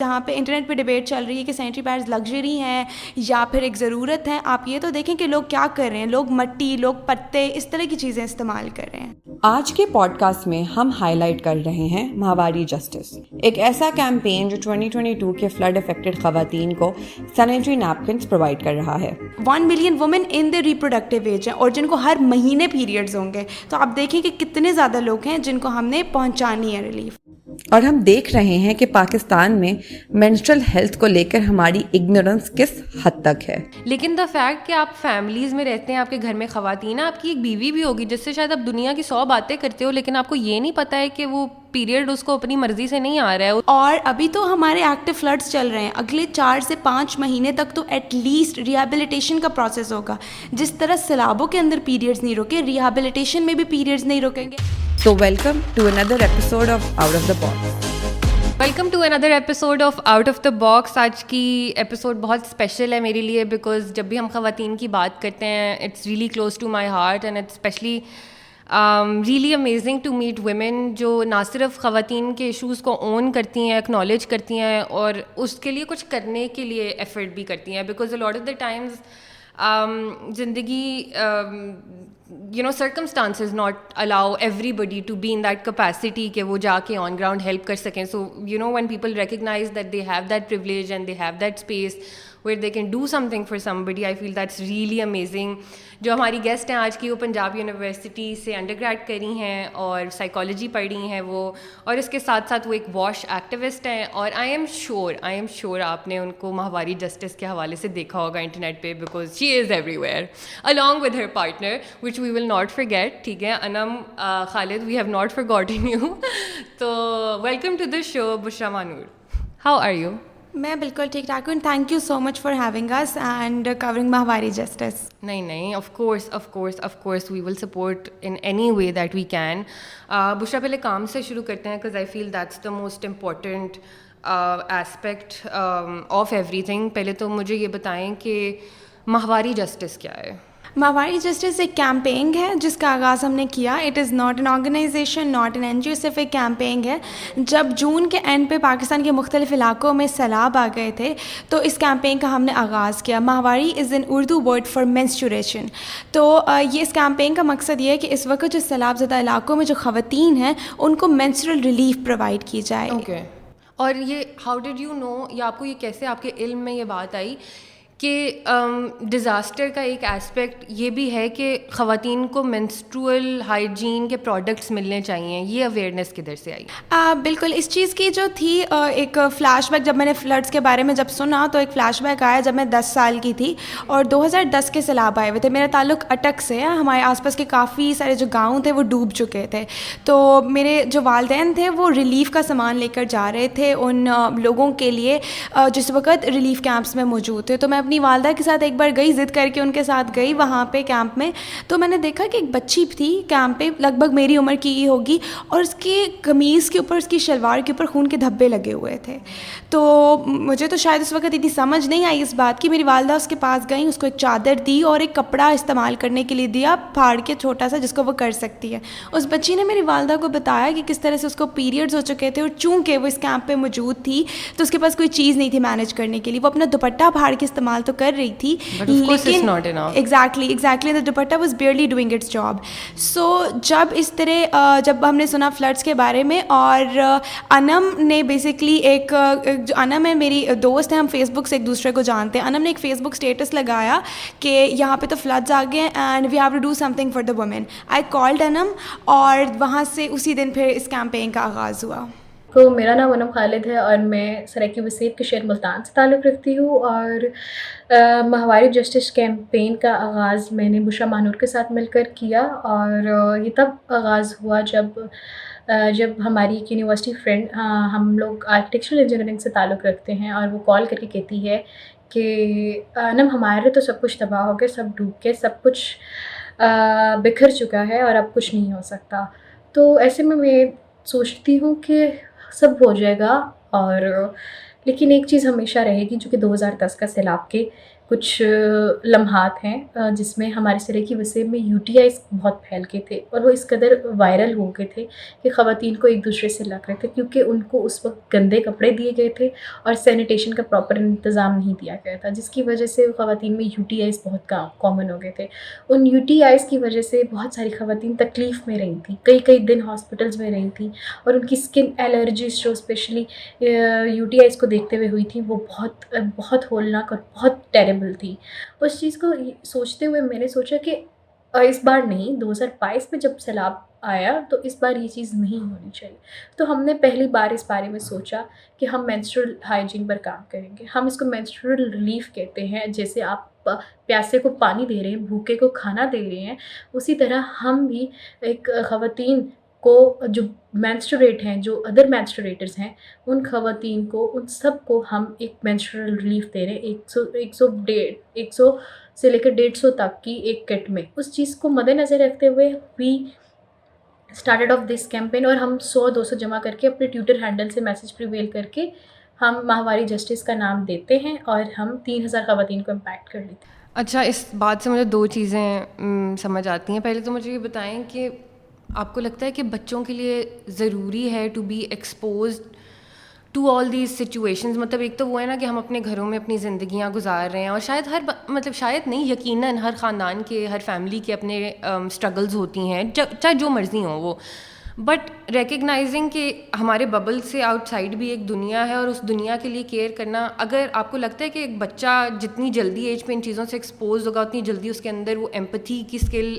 جہاں پہ انٹرنیٹ پہ ڈیبیٹ چل رہی ہے کہ پیڈز ہیں یا پھر ایک ضرورت ہے آپ یہ تو دیکھیں کہ لوگ کیا کر رہے ہیں لوگ مٹی لوگ پتے اس طرح کی چیزیں استعمال کر رہے ہیں آج کے پوڈ کاسٹ میں ہم ہائی لائٹ کر رہے ہیں مہاواری جسٹس ایک ایسا کیمپین جو ٹوئنٹی افیکٹڈ خواتین کو سینیٹری نیپکنس پرووائڈ کر رہا ہے one million women in the reproductive age ہیں اور جن کو ہر مہینے پیریڈز ہوں گے تو آپ دیکھیں کہ کتنے زیادہ لوگ ہیں جن کو ہم نے پہنچانی ہے ریلیف اور ہم دیکھ رہے ہیں کہ پاکستان میں مینسٹرل ہیلتھ کو لے کر ہماری اگنورنس کس حد تک ہے لیکن دا فیکٹ کہ آپ فیملیز میں رہتے ہیں آپ کے گھر میں خواتین آپ کی ایک بیوی بھی ہوگی جس سے شاید آپ دنیا کی سو باتیں کرتے ہو لیکن آپ کو یہ نہیں پتا ہے کہ وہ پیریڈ اس کو اپنی مرضی سے نہیں آ رہا ہے اور ابھی تو ہمارے ایکٹیو فلڈس چل رہے ہیں اگلے چار سے پانچ مہینے تک تو ایٹ لیسٹ ریہیبلیٹیشن کا پروسیس ہوگا جس طرح سیلابوں کے اندر پیریڈس نہیں روکے ریہیبلیٹیشن میں بھی پیریڈس نہیں روکیں گے welcome welcome to to another another episode episode of of of of out out the the box آج کی ایپیسوڈ بہت اسپیشل ہے میرے لیے بیکاز جب بھی ہم خواتین کی بات کرتے ہیں it's really close to my heart and specially really amazing to meet women جو نہ صرف خواتین کے ایشوز کو اون کرتی ہیں اکنالج کرتی ہیں اور اس کے لیے کچھ کرنے کے لیے ایفرٹ بھی کرتی ہیں because lot of the times زندگی you know circumstances not allow everybody to be in that capacity کہ وہ جا کے آن گراؤنڈ ہیلپ کر سکیں so you know when people recognise that they have that privilege and they have that space they can do something for somebody I feel that's really amazing جو ہماری guest ہیں آج کی وہ Punjab university سے undergrad کری ہیں اور سائیکالوجی پڑھی ہیں وہ اور اس کے ساتھ ساتھ وہ ایک واش ایکٹیوسٹ ہیں اور I am sure I am sure آپ نے ان کو ماہواری جسٹس کے حوالے سے دیکھا ہوگا انٹرنیٹ پہ because she is everywhere along with her partner which we will not forget ٹھیک ہے Anam Khalid we have not forgotten you تو welcome to the show Bushra مانور how are you میں بالکل ٹھیک ٹھاک ہوں thank you so much for having us and covering Mahwari Justice نہیں نہیں of course of course of course we will support in any way that we can Bushra پہلے کام سے شروع کرتے ہیں because I feel that's the most important aspect of everything پہلے تو مجھے یہ بتائیں کہ ماہواری جسٹس کیا ہے ماواری جسٹس ایک کیمپینگ ہے جس کا آغاز ہم نے کیا it is not an organisation not an N G O صرف ایک کیمپینگ ہے جب جون کے اینڈ پہ پاکستان کے مختلف علاقوں میں سیلاب آ گئے تھے تو اس کیمپینگ کا ہم نے آغاز کیا mahwari is an Urdu word for menstruation تو یہ اس کیمپینگ کا مقصد یہ ہے کہ اس وقت جو سیلاب زدہ علاقوں میں جو خواتین ہیں ان کو مینسورل ریلیف پرووائڈ کی جائے اور یہ ہاؤ ڈڈ یو نو یا آپ کو یہ کیسے آپ کے علم میں یہ بات آئی کہ ڈیزاسٹر کا ایک اسپیکٹ یہ بھی ہے کہ خواتین کو مینسٹرول ہائیجین کے پروڈکٹس ملنے چاہئیں یہ اویئرنیس کدھر سے آئی بالکل اس چیز کی جو تھی ایک فلیش بیک جب میں نے فلڈس کے بارے میں جب سنا تو ایک فلیش بیک آیا جب میں دس سال کی تھی اور دو ہزار دس کے سیلاب آئے ہوئے تھے میرا تعلق اٹک سے ہے ہمارے آس پاس کے کافی سارے جو گاؤں تھے وہ ڈوب چکے تھے تو میرے جو والدین تھے وہ ریلیف کا سامان لے کر جا رہے تھے ان لوگوں کے لیے جس وقت ریلیف کیمپس میں موجود تھے تو میں اپنی والدہ کے ساتھ ایک بار گئی ضد کر کے ان کے ساتھ گئی وہاں پہ کیمپ میں تو میں نے دیکھا کہ ایک بچی تھی کیمپ پہ لگ بھگ میری عمر کی ہی ہوگی اور اس کی قمیض کے اوپر اس کی شلوار کے اوپر خون کے دھبے لگے ہوئے تھے تو مجھے تو شاید اس وقت اتنی سمجھ نہیں آئی اس بات کی میری والدہ اس کے پاس گئیں اس کو ایک چادر دی اور ایک کپڑا استعمال کرنے کے لیے دیا پھاڑ کے چھوٹا سا جس کو وہ کر سکتی ہے اس بچی نے میری والدہ کو بتایا کہ کس طرح سے اس کو پیریڈز ہو چکے تھے اور چونکہ وہ اس کیمپ پہ موجود تھی تو اس کے پاس کوئی چیز نہیں تھی مینیج کرنے کے لیے وہ اپنا دوپٹہ پھاڑ کے استعمال استعمال تو کر رہی تھی exactly exactly the dupatta was barely doing its job so جب اس طرح جب ہم نے سنا فلڈس کے بارے میں اور انم نے بیسکلی ایک انم ہے میری دوست ہیں ہم فیس بک سے ایک دوسرے کو جانتے ہیں انم نے ایک فیس بک اسٹیٹس لگایا کہ یہاں پہ تو فلڈس آ گئے and we have to do something for the women I called Anam اور وہاں سے اسی دن پھر اس کیمپین کا آغاز ہوا تو میرا نام ونم خالد ہے اور میں سریکی وسیب کے شیر ملتان سے تعلق رکھتی ہوں اور ماہواری جسٹس کیمپین کا آغاز میں نے بشا مانور کے ساتھ مل کر کیا اور یہ تب آغاز ہوا جب جب ہماری ایک یونیورسٹی فرینڈ ہم لوگ آرکیٹیکچرل انجینئرنگ سے تعلق رکھتے ہیں اور وہ کال کر کے کہتی ہے کہ انم ہمارے تو سب کچھ تباہ ہو گئے سب ڈوب گئے سب کچھ بکھر چکا ہے اور اب کچھ نہیں ہو سکتا تو ایسے میں میں سوچتی ہوں کہ سب ہو جائے گا اور لیکن ایک چیز ہمیشہ رہے گی جو کہ دو ہزار دس کا سیلاب کے کچھ لمحات ہیں جس میں ہمارے سرے کی وسیع میں یو ٹی آئیز بہت پھیل گئے تھے اور وہ اس قدر وائرل ہو گئے تھے کہ خواتین کو ایک دوسرے سے لگ رہے تھے کیونکہ ان کو اس وقت گندے کپڑے دیے گئے تھے اور سینیٹیشن کا پراپر انتظام نہیں دیا گیا تھا جس کی وجہ سے خواتین میں یو ٹی آئیز بہت کامن ہو گئے تھے ان یو ٹی آئیز کی وجہ سے بہت ساری خواتین تکلیف میں رہی تھیں کئی کئی دن ہاسپٹلز میں رہی تھیں اور ان کی اسکن الرجیز جو اسپیشلی یو ٹی آئیز کو دیکھتے ہوئے ہوئی تھیں وہ بہت بہت ہولناک اور بہت ٹیلب تھی اس چیز کو سوچتے ہوئے میں نے سوچا کہ اس بار نہیں دو ہزار بائیس میں جب سیلاب آیا تو اس بار یہ چیز نہیں ہونی چاہیے تو ہم نے پہلی بار اس بارے میں سوچا کہ ہم مینسٹرل ہائجین پر کام کریں گے ہم اس کو مینسٹرل ریلیف کہتے ہیں جیسے آپ پیاسے کو پانی دے رہے ہیں بھوکے کو کھانا دے رہے ہیں اسی طرح ہم بھی ایک خواتین کو جو مینسٹریٹ ہیں جو ادر مینسٹریٹرس ہیں ان خواتین کو ان سب کو ہم ایک مینسٹرل ریلیف دے رہے ہیں ایک سو ایک سو ڈیڑھ ایک سو سے لے کر ڈیڑھ سو تک کی ایک کٹ میں اس چیز کو مد نظر رکھتے ہوئے we started off this campaign اور ہم سو دو سو جمع کر کے اپنے ٹویٹر ہینڈل سے میسج پریویل کر کے ہم ماہواری جسٹس کا نام دیتے ہیں اور ہم تین ہزار خواتین کو امپیکٹ کر لیتے ہیں اچھا اس بات سے مجھے دو چیزیں سمجھ آتی ہیں پہلے تو مجھے یہ بتائیں کہ آپ کو لگتا ہے کہ بچوں کے لیے ضروری ہے to be expose to all these situations مطلب ایک تو وہ ہے نا کہ ہم اپنے گھروں میں اپنی زندگیاں گزار رہے ہیں اور شاید ہر مطلب شاید نہیں یقیناً ہر خاندان کے ہر فیملی کے اپنے اسٹرگلز um, ہوتی ہیں چاہے جو مرضی ہوں وہ بٹ ریکگنائزنگ کہ ہمارے ببل سے آؤٹ سائڈ بھی ایک دنیا ہے اور اس دنیا کے لیے کیئر کرنا اگر آپ کو لگتا ہے کہ ایک بچہ جتنی جلدی ایج پہ ان چیزوں سے ایکسپوز ہوگا اتنی جلدی اس کے اندر وہ ایمپتھی کی اسکل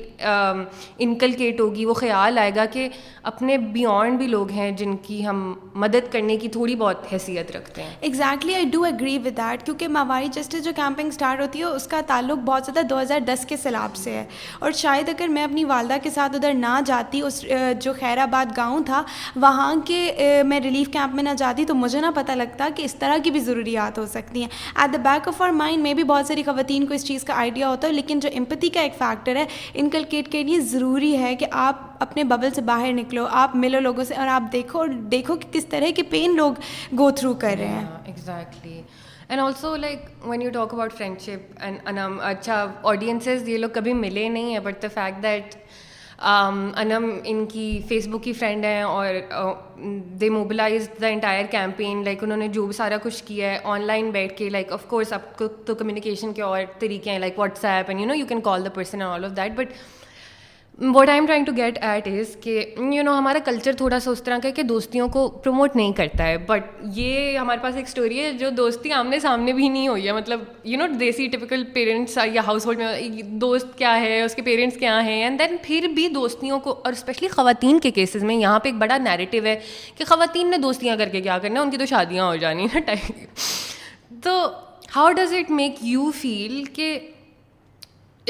انکلکیٹ ہوگی وہ خیال آئے گا کہ اپنے بیونڈ بھی لوگ ہیں جن کی ہم مدد کرنے کی تھوڑی بہت حیثیت رکھتے ہیں exactly I do agree with that کیونکہ ماواری جسٹس جو کیمپنگ اسٹارٹ ہوتی ہے اس کا تعلق بہت زیادہ دو ہزار دس کے سیلاب سے ہے اور شاید اگر میں اپنی والدہ کے ساتھ ادھر نہ جاتی اس جو خیر آباد گاؤں تھا وہاں کے میں ریلیف کیمپ میں نہ جاتی تو مجھے نہ پتہ لگتا کہ اس طرح کی بھی ضروریات ہو سکتی ہیں at the back of our mind میں بھی بہت ساری خواتین کو اس چیز کا آئیڈیا ہوتا ہے لیکن جو امپتی کا ایک فیکٹر ہے انکلکیٹ کے لیے ضروری ہے کہ آپ اپنے ببل سے باہر نکلو آپ ملو لوگوں سے اور آپ دیکھو اور دیکھو کہ کس طرح کے پین لوگ گو تھرو کر رہے ہیں exactly and and also like when you talk about اچھا آڈینسز یہ لوگ کبھی ملے نہیں ہیں بٹ دا فیکٹ دیٹ انم ان کی فیس بک کی فرینڈ ہیں اور they mobilize the entire campaign like انہوں نے جو بھی سارا کچھ کیا ہے آن لائن بیٹھ کے لائک آف کورس آپ کو تو کمیونیکیشن کے اور طریقے ہیں like WhatsApp and you know you can call the person all of that but what I am trying to get at is کہ یو نو ہمارا کلچر تھوڑا سا اس طرح کا کہ دوستیوں کو پروموٹ نہیں کرتا ہے بٹ یہ ہمارے پاس ایک اسٹوری ہے جو دوستی آمنے سامنے بھی نہیں ہوئی ہے مطلب you know desi typical parents یا ہاؤس ہولڈ میں دوست کیا ہے اس کے پیرنٹس کیا ہیں اینڈ دین پھر بھی دوستیوں کو اور اسپیشلی خواتین کے کیسز میں یہاں پہ ایک بڑا نیریٹو ہے کہ خواتین نے دوستیاں کر کے کیا کرنا ہے ان کی تو شادیاں ہو جانی ہیں ٹائم تو how does it make you feel کہ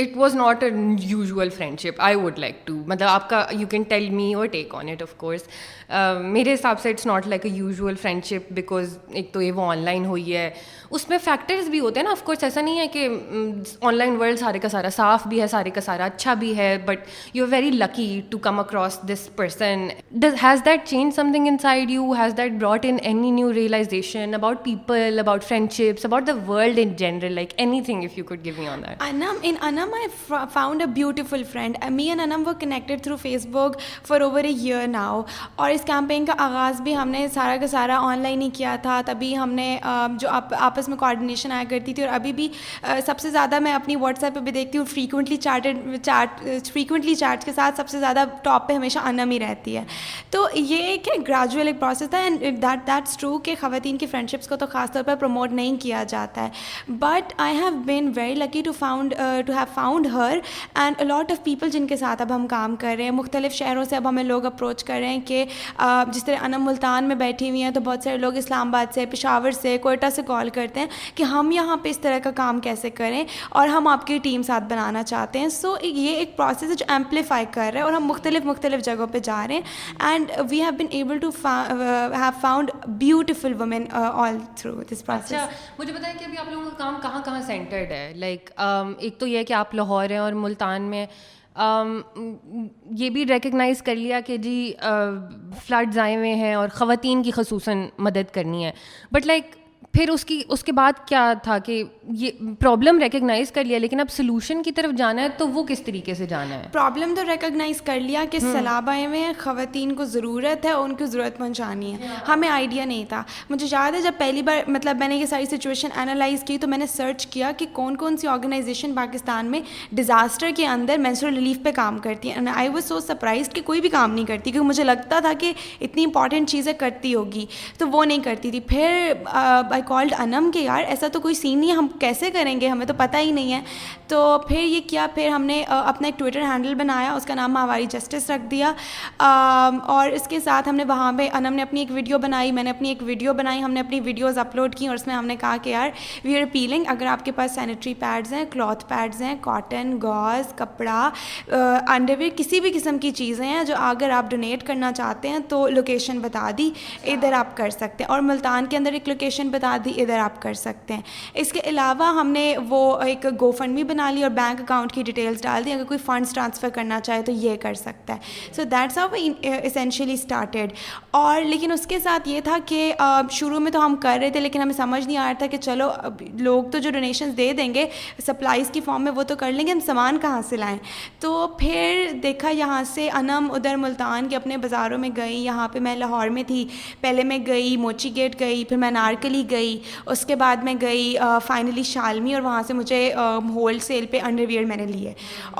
it was not a usual friendship I would like to مطلب آپ کا یو کین ٹیل می اور take on it of course میرے حساب سے it's not like a usual friendship because ایک تو یہ وہ آن لائن ہوئی ہے اس میں فیکٹرز بھی ہوتے ہیں نا آف کورس ایسا نہیں ہے کہ آن لائن ورلڈ سارے کا سارا صاف بھی ہے سارے کا سارا اچھا بھی ہے but you are very lucky to come across this person has that change something inside you has that brought in any new realisation about people about friendships about the world in general like anything if you could give me on that um um I found a beautiful friend me and um were connected through Facebook for over a year now اور اس campaign کا آغاز بھی ہم نے سارا کا سارا آن لائن ہی کیا تھا تبھی ہم نے جو آپس میں کوآڈینیشن آیا کرتی تھی اور ابھی بھی سب سے زیادہ میں اپنی واٹس ایپ پہ بھی دیکھتی ہوں frequently charted chart frequently chart کے ساتھ سب سے زیادہ ٹاپ پہ ہمیشہ انم ہی رہتی ہے تو یہ ایک گریجویل ایک پروسیس ہے اینڈ دیٹ دیٹس ٹرو کہ خواتین کی فرینڈ شپس کو تو خاص طور پر پروموٹ نہیں کیا جاتا ہے but I have been very lucky to found to have found her and a lot of people جن کے ساتھ اب ہم کام کر رہے ہیں مختلف شہروں سے اب ہمیں لوگ اپروچ کر رہے ہیں کہ جس طرح انم ملتان میں بیٹھی ہوئی ہیں تو بہت سارے لوگ اسلام آباد سے پشاور سے کوئٹہ سے کال کرتے ہیں کہ ہم یہاں پہ اس طرح کا کام کیسے کریں اور ہم آپ کی ٹیم ساتھ بنانا چاہتے ہیں سو یہ ایک پروسیس ہے جو ایمپلیفائی کر رہا ہے اور ہم مختلف مختلف جگہوں پہ جا رہے ہیں and we have been able to have found beautiful women all through this process مجھے بتایا کہ ابھی آپ لوگوں کا کام کہاں کہاں سینٹرڈ ہے لائک ایک تو یہ کہ آپ لاہور ہیں اور ملتان میں یہ بھی ریکگنائز کر لیا کہ جی فلڈز آئے ہوئے ہیں اور خواتین کی خصوصاً مدد کرنی ہے بٹ لائک پھر اس کی اس کے بعد کیا تھا کہ یہ پرابلم ریکگنائز کر لیا لیکن اب سلوشن کی طرف جانا ہے تو وہ کس طریقے سے جانا ہے پرابلم تو ریکگنائز کر لیا کہ سلابہ میں خواتین کو ضرورت ہے اور ان کو ضرورت پہنچانی ہے ہمیں آئیڈیا نہیں تھا مجھے یاد ہے جب پہلی بار مطلب میں نے یہ ساری سچویشن انالائز کی تو میں نے سرچ کیا کہ کون کون سی آرگنائزیشن پاکستان میں ڈیزاسٹر کے اندر مینسرل ریلیف پہ کام کرتی ہیں آئی واز سو سرپرائز کہ کوئی بھی کام نہیں کرتی کیونکہ مجھے لگتا تھا کہ اتنی امپورٹنٹ چیزیں کرتی ہوگی تو وہ نہیں کرتی تھی پھر آئی کالڈ انم کے یار ایسا تو کوئی سین نہیں ہے ہم کیسے کریں گے ہمیں تو پتہ ہی نہیں ہے تو پھر یہ کیا پھر ہم نے اپنا ایک ٹویٹر ہینڈل بنایا اس کا نام ماہواری جسٹس رکھ دیا اور اس کے ساتھ ہم نے وہاں پہ انم نے اپنی ایک ویڈیو بنائی میں نے اپنی ایک ویڈیو بنائی ہم نے اپنی ویڈیوز اپلوڈ کی اور اس میں ہم نے کہا کہ یار وی آر پیلنگ اگر آپ کے پاس سینیٹری پیڈز ہیں کلاتھ پیڈز ہیں کاٹن گوز کپڑا انڈر ویئر کسی بھی قسم کی چیزیں ہیں جو اگر آپ ڈونیٹ کرنا چاہتے ہیں تو لوکیشن بتا دی ادھر آپ کر سکتے ہیں اور ملتان کے اندر ایک لوکیشن بتا ہی ادھر آپ کر سکتے ہیں اس کے علاوہ ہم نے وہ ایک گو فنڈ بھی بنا لی اور بینک اکاؤنٹ کی ڈیٹیلس ڈال دی اگر کوئی فنڈس ٹرانسفر کرنا چاہے تو یہ کر سکتا ہے so that's of essentially started اور لیکن اس کے ساتھ یہ تھا کہ شروع میں تو ہم کر رہے تھے لیکن ہمیں سمجھ نہیں آ رہا تھا کہ چلو لوگ تو جو ڈونیشنز دے دیں گے سپلائیز کی فارم میں وہ تو کر لیں گے ہم سامان کہاں سے لائیں تو پھر دیکھا یہاں سے انم ادھر ملتان کے اپنے بازاروں میں گئی یہاں پہ میں لاہور میں تھی پہلے میں گئی موچی گیٹ گئی پھر میں نارکلی گئی گئی اس کے بعد میں گئی فائنلی شالمی اور وہاں سے مجھے ہول سیل پہ انڈر ویئر میں نے لیے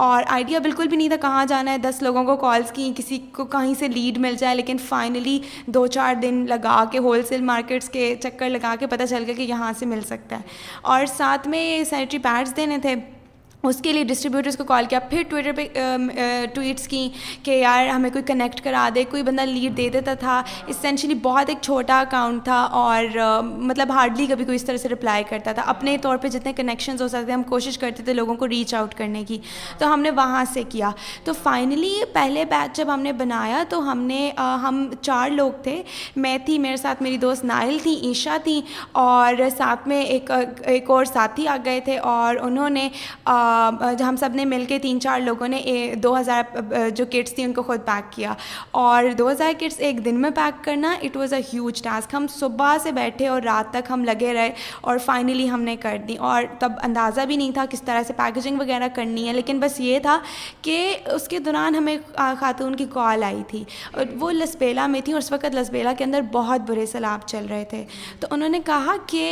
اور آئیڈیا بالکل بھی نہیں تھا کہاں جانا ہے دس لوگوں کو کالس کی کسی کو کہیں سے لیڈ مل جائے لیکن فائنلی دو چار دن لگا کے ہول سیل مارکیٹس کے چکر لگا کے پتہ چل گیا کہ یہاں سے مل سکتا ہے اور ساتھ میں سینیٹری پیڈس دینے تھے اس کے لیے ڈسٹریبیوٹرس کو کال کیا پھر ٹویٹر پہ ٹویٹس کی کہ یار ہمیں کوئی کنیکٹ کرا دے کوئی بندہ لیڈ دے دیتا تھا اسینشلی بہت ایک چھوٹا اکاؤنٹ تھا اور مطلب ہارڈلی کبھی کوئی اس طرح سے رپلائی کرتا تھا اپنے طور پہ جتنے کنیکشنز ہو سکتے تھے ہم کوشش کرتے تھے لوگوں کو ریچ آؤٹ کرنے کی تو ہم نے وہاں سے کیا تو فائنلی پہلے بیچ جب ہم نے بنایا تو ہم نے ہم چار لوگ تھے میں تھی میرے ساتھ میری دوست نائل تھیں عیشا تھیں اور ساتھ میں ایک ایک اور ساتھی آ گئے تھے اور انہوں نے ہم سب نے مل کے تین چار لوگوں نے دو ہزار جو کٹس تھیں ان کو خود پیک کیا اور دو ہزار کٹس ایک دن میں پیک کرنا it was a huge task ہم صبح سے بیٹھے اور رات تک ہم لگے رہے اور فائنلی ہم نے کر دی اور تب اندازہ بھی نہیں تھا کس طرح سے پیکیجنگ وغیرہ کرنی ہے لیکن بس یہ تھا کہ اس کے دوران ہمیں خاتون کی کال آئی تھی اور وہ لسبیلا میں تھی اس وقت لسبیلا کے اندر بہت برے سیلاب چل رہے تھے تو انہوں نے کہا کہ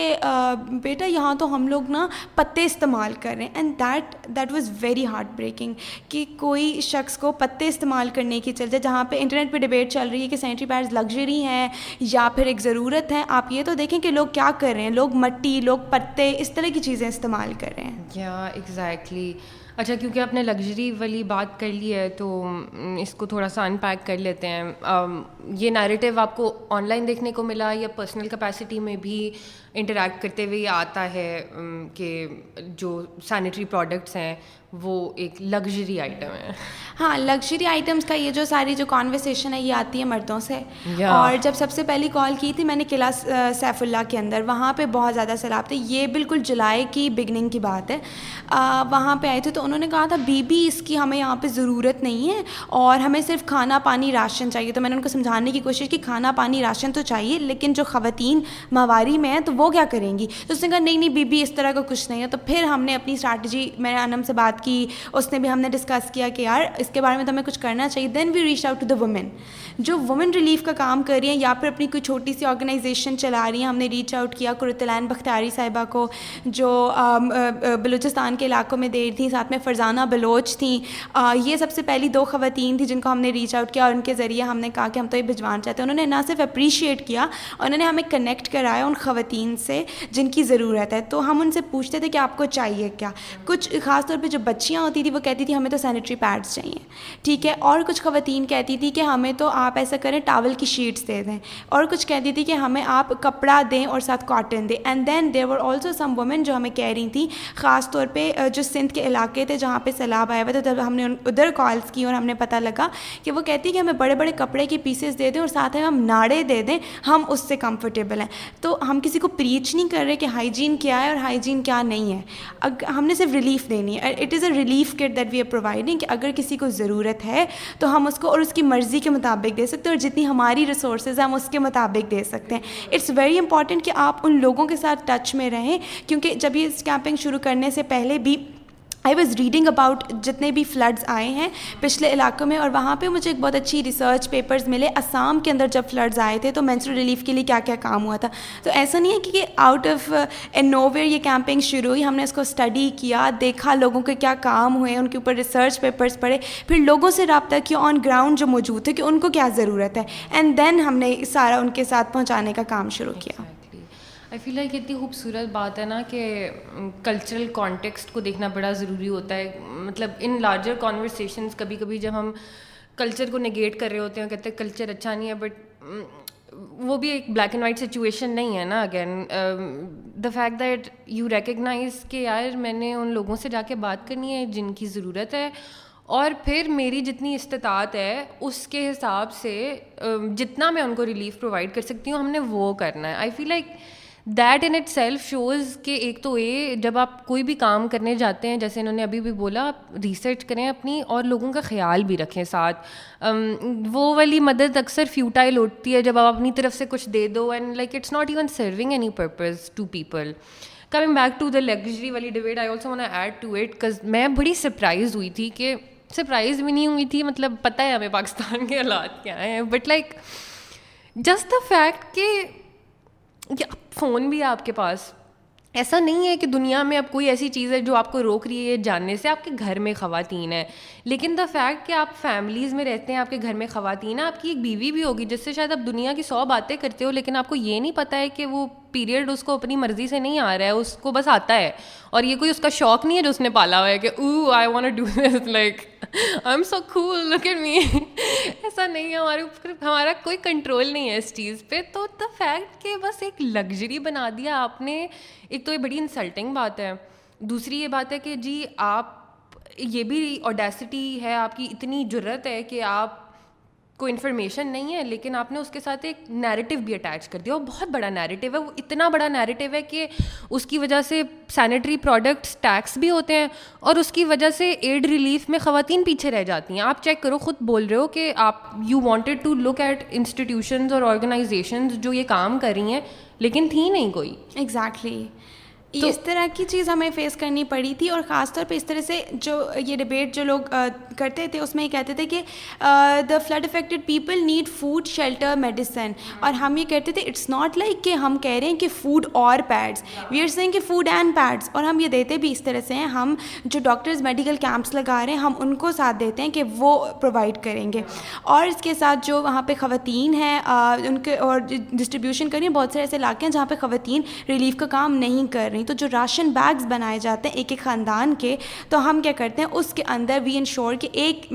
بیٹا یہاں تو ہم لوگ نا پتے استعمال کر رہے ہیں and that that that was very heartbreaking کہ کوئی شخص کو پتے استعمال کرنے کی چلتے جہاں پہ انٹرنیٹ پہ ڈبیٹ چل رہی ہے کہ سینٹری پیڈز لگژری ہیں یا پھر ایک ضرورت ہے آپ یہ تو دیکھیں کہ لوگ کیا کر رہے ہیں لوگ مٹی لوگ پتے اس طرح کی چیزیں استعمال کر رہے ہیں کیا ایگزیکٹلی اچھا کیونکہ آپ نے لگژری والی بات کر لی ہے تو اس کو تھوڑا سا ان پیک کر لیتے ہیں یہ نیریٹیو آپ کو آن لائن دیکھنے کو ملا یا پرسنل کیپیسٹی میں بھی انٹریکٹ کرتے ہوئے یہ آتا ہے کہ جو سینیٹری پروڈکٹس ہیں وہ ایک لگژری آئٹم ہے ہاں لگژری آئٹمس کا یہ جو ساری جو کانورسیشن ہے یہ آتی ہے مردوں سے اور جب سب سے پہلی کال کی تھی میں نے قلعہ سیف اللہ کے اندر وہاں پہ بہت زیادہ سیلاب تھے یہ بالکل جولائی کی بگننگ کی بات ہے وہاں پہ آئے تھے تو انہوں نے کہا تھا بی بی اس کی ہمیں یہاں پہ ضرورت نہیں ہے اور ہمیں صرف کھانا پانی راشن چاہیے تو میں نے ان کو سمجھانے کی کوشش کی کھانا پانی راشن تو چاہیے لیکن جو خواتین ماہواری میں ہیں تو وہ کیا کریں گی تو اس نے کہا نہیں نہیں بی بی اس طرح کا کچھ نہیں ہے تو پھر ہم نے اپنی اسٹریٹجی میں نے انم سے بات کی اس نے بھی ہم نے ڈسکس کیا کہ یار اس کے بارے میں تو ہمیں کچھ کرنا چاہیے then we reach out to the women جو وومن ریلیف کا کام کر رہی ہیں یا پھر اپنی کوئی چھوٹی سی آرگنائزیشن چلا رہی ہیں ہم نے ریچ آؤٹ کیا قرۃلین بختاری صاحبہ کو جو بلوچستان کے علاقوں میں دیر تھیں ساتھ میں فرزانہ بلوچ تھیں یہ سب سے پہلی دو خواتین تھیں جن کو ہم نے ریچ آؤٹ کیا اور ان کے ذریعے ہم نے کہا کہ ہم تو یہ بھجوان چاہتے ہیں انہوں نے نہ صرف اپریشیٹ کیا انہوں نے ہمیں کنیکٹ کرایا ان خواتین سے جن کی ضرورت ہے تو ہم ان سے پوچھتے تھے کہ آپ کو چاہیے کیا کچھ خاص طور پہ جو بچیاں ہوتی تھیں وہ کہتی تھیں ہمیں تو سینیٹری پیڈس چاہیے ٹھیک ہے اور کچھ خواتین کہتی تھیں کہ ہمیں تو آپ ایسا کریں ٹاول کی شیٹس دے دیں اور کچھ کہتی تھی کہ ہمیں آپ کپڑا دیں اور ساتھ کاٹن دیں and then were also some women جو ہمیں کہہ رہی تھیں خاص طور پہ جو سندھ کے علاقے تھے جہاں پہ سیلاب آیا ہوا تھا جب ہم نے ادھر کالس کی اور ہم نے پتہ لگا کہ وہ کہتی ہے کہ ہمیں بڑے بڑے کپڑے کے پیسز دے دیں اور ساتھ ہم ناڑے دے دیں ہم اس سے کمفرٹیبل ہیں تو ہم کسی کو پریچ نہیں کر رہے کہ ہائیجین کیا ہے اور ہائیجین کیا نہیں ہے ہم نے صرف ریلیف دینی ہے it is a relief kit that we are providing کہ اگر کسی کو ضرورت ہے تو ہم اس کو اور اس کی مرضی کے مطابق دے سکتے ہیں اور جتنی ہماری ریسورسز ہیں ہم اس کے مطابق دے سکتے ہیں اٹس ویری امپورٹنٹ کہ آپ ان لوگوں کے ساتھ ٹچ میں رہیں کیونکہ جب یہ اس کیمپنگ شروع کرنے سے پہلے بھی آئی واز ریڈنگ اباؤٹ جتنے بھی فلڈس آئے ہیں پچھلے علاقوں میں اور وہاں پہ مجھے ایک بہت اچھی ریسرچ پیپرز ملے آسام کے اندر جب فلڈز آئے تھے تو مینسل ریلیف کے لیے کیا کیا کام ہوا تھا تو ایسا نہیں ہے کہ آؤٹ آف نو ویئر یہ کیمپنگ شروع ہوئی ہم نے اس کو اسٹڈی کیا دیکھا لوگوں کے کیا کام ہوئے ان کے اوپر ریسرچ پیپرس پڑھے پھر لوگوں سے رابطہ کیا آن گراؤنڈ جو موجود تھے کہ ان کو کیا ضرورت ہے اینڈ دین ہم نے سارا ان کے ساتھ پہنچانے کا کام شروع کیا آئی فیل لائک اتنی خوبصورت بات ہے نا کہ کلچرل کانٹیکسٹ کو دیکھنا بڑا ضروری ہوتا ہے مطلب ان لارجر کانورسیشنس کبھی کبھی جب ہم کلچر کو نگیٹ کر رہے ہوتے ہیں کہتے ہیں کلچر اچھا نہیں ہے بٹ وہ بھی ایک بلیک اینڈ وائٹ سچویشن نہیں ہے نا again the fact that you recognize کہ یار میں نے ان لوگوں سے جا کے بات کرنی ہے جن کی ضرورت ہے اور پھر میری جتنی استطاعت ہے اس کے حساب سے جتنا میں ان کو ریلیف پرووائڈ کر سکتی ہوں ہم نے وہ کرنا ہے I feel like that in itself shows کہ ایک تو یہ جب آپ کوئی بھی کام کرنے جاتے ہیں جیسے انہوں نے ابھی بھی بولا آپ ریسرچ کریں اپنی اور لوگوں کا خیال بھی رکھیں ساتھ وہ والی مدد اکثر فیوٹائل ہوتی ہے جب آپ اپنی طرف سے کچھ دے دو and like it's not even serving any purpose to people coming back to the luxury والی debate I also add to it میں بڑی سرپرائز ہوئی تھی کہ سرپرائز بھی نہیں ہوئی تھی مطلب پتہ ہے ہمیں پاکستان کے حالات کیا ہیں but like just the fact کہ فون بھی ہے آپ کے پاس ایسا نہیں ہے کہ دنیا میں اب کوئی ایسی چیز ہے جو آپ کو روک رہی ہے جاننے سے آپ کے گھر میں خواتین ہیں لیکن دا فیکٹ کہ آپ فیملیز میں رہتے ہیں آپ کے گھر میں خواتین ہیں آپ کی ایک بیوی بھی ہوگی جس سے شاید آپ دنیا کی سو باتیں کرتے ہو لیکن آپ کو یہ نہیں پتہ ہے کہ وہ پیریڈ اس کو اپنی مرضی سے نہیں آ رہا ہے اس کو بس آتا ہے اور یہ کوئی اس کا شوق نہیں ہے جو اس نے پالا ہوا ہے کہ او آئی وان ایسا نہیں ہے ہمارے اوپر ہمارا کوئی کنٹرول نہیں ہے اس چیز پہ تو دا فیکٹ کہ بس ایک لگژری بنا دیا آپ نے ایک تو یہ بڑی انسلٹنگ بات ہے دوسری یہ بات ہے کہ جی آپ یہ بھی اوڈیسٹی ہے آپ کی اتنی جرت ہے کہ آپ کوئی انفارمیشن نہیں ہے لیکن آپ نے اس کے ساتھ ایک نیریٹو بھی اٹیچ کر دیا وہ بہت بڑا نیریٹو ہے وہ اتنا بڑا نیریٹو ہے کہ اس کی وجہ سے سینیٹری پروڈکٹس ٹیکس بھی ہوتے ہیں اور اس کی وجہ سے ایڈ ریلیف میں خواتین پیچھے رہ جاتی ہیں آپ چیک کرو خود بول رہے ہو کہ آپ you wanted to look at institutions اور آرگنائزیشنز جو یہ کام کر رہی ہیں لیکن تھیں نہیں کوئی ایگزیکٹلی اس طرح کی چیز ہمیں فیس کرنی پڑی تھی اور خاص طور پہ اس طرح سے جو یہ ڈبیٹ جو لوگ کرتے تھے اس میں یہ کہتے تھے کہ the flood affected people need food shelter medicine اور ہم یہ کہتے تھے اٹس ناٹ لائک کہ ہم کہہ رہے ہیں کہ فوڈ اور پیڈس وی آر سینگ کہ فوڈ اینڈ پیڈس اور ہم یہ دیتے بھی اس طرح سے ہیں ہم جو ڈاکٹرز میڈیکل کیمپس لگا رہے ہیں ہم ان کو ساتھ دیتے ہیں کہ وہ پرووائڈ کریں گے اور اس کے ساتھ جو وہاں پہ خواتین ہیں ان کے اور ڈسٹریبیوشن کر رہی ہیں بہت سارے ایسے علاقے ہیں جہاں پہ خواتین ریلیف کا کام نہیں کر رہی رہی تو جو راشن بیگز بنائے جاتے ہیں ایک ایک خاندان کے تو ہم کیا کرتے ہیں اس کے اندر وی انشور کہ ایک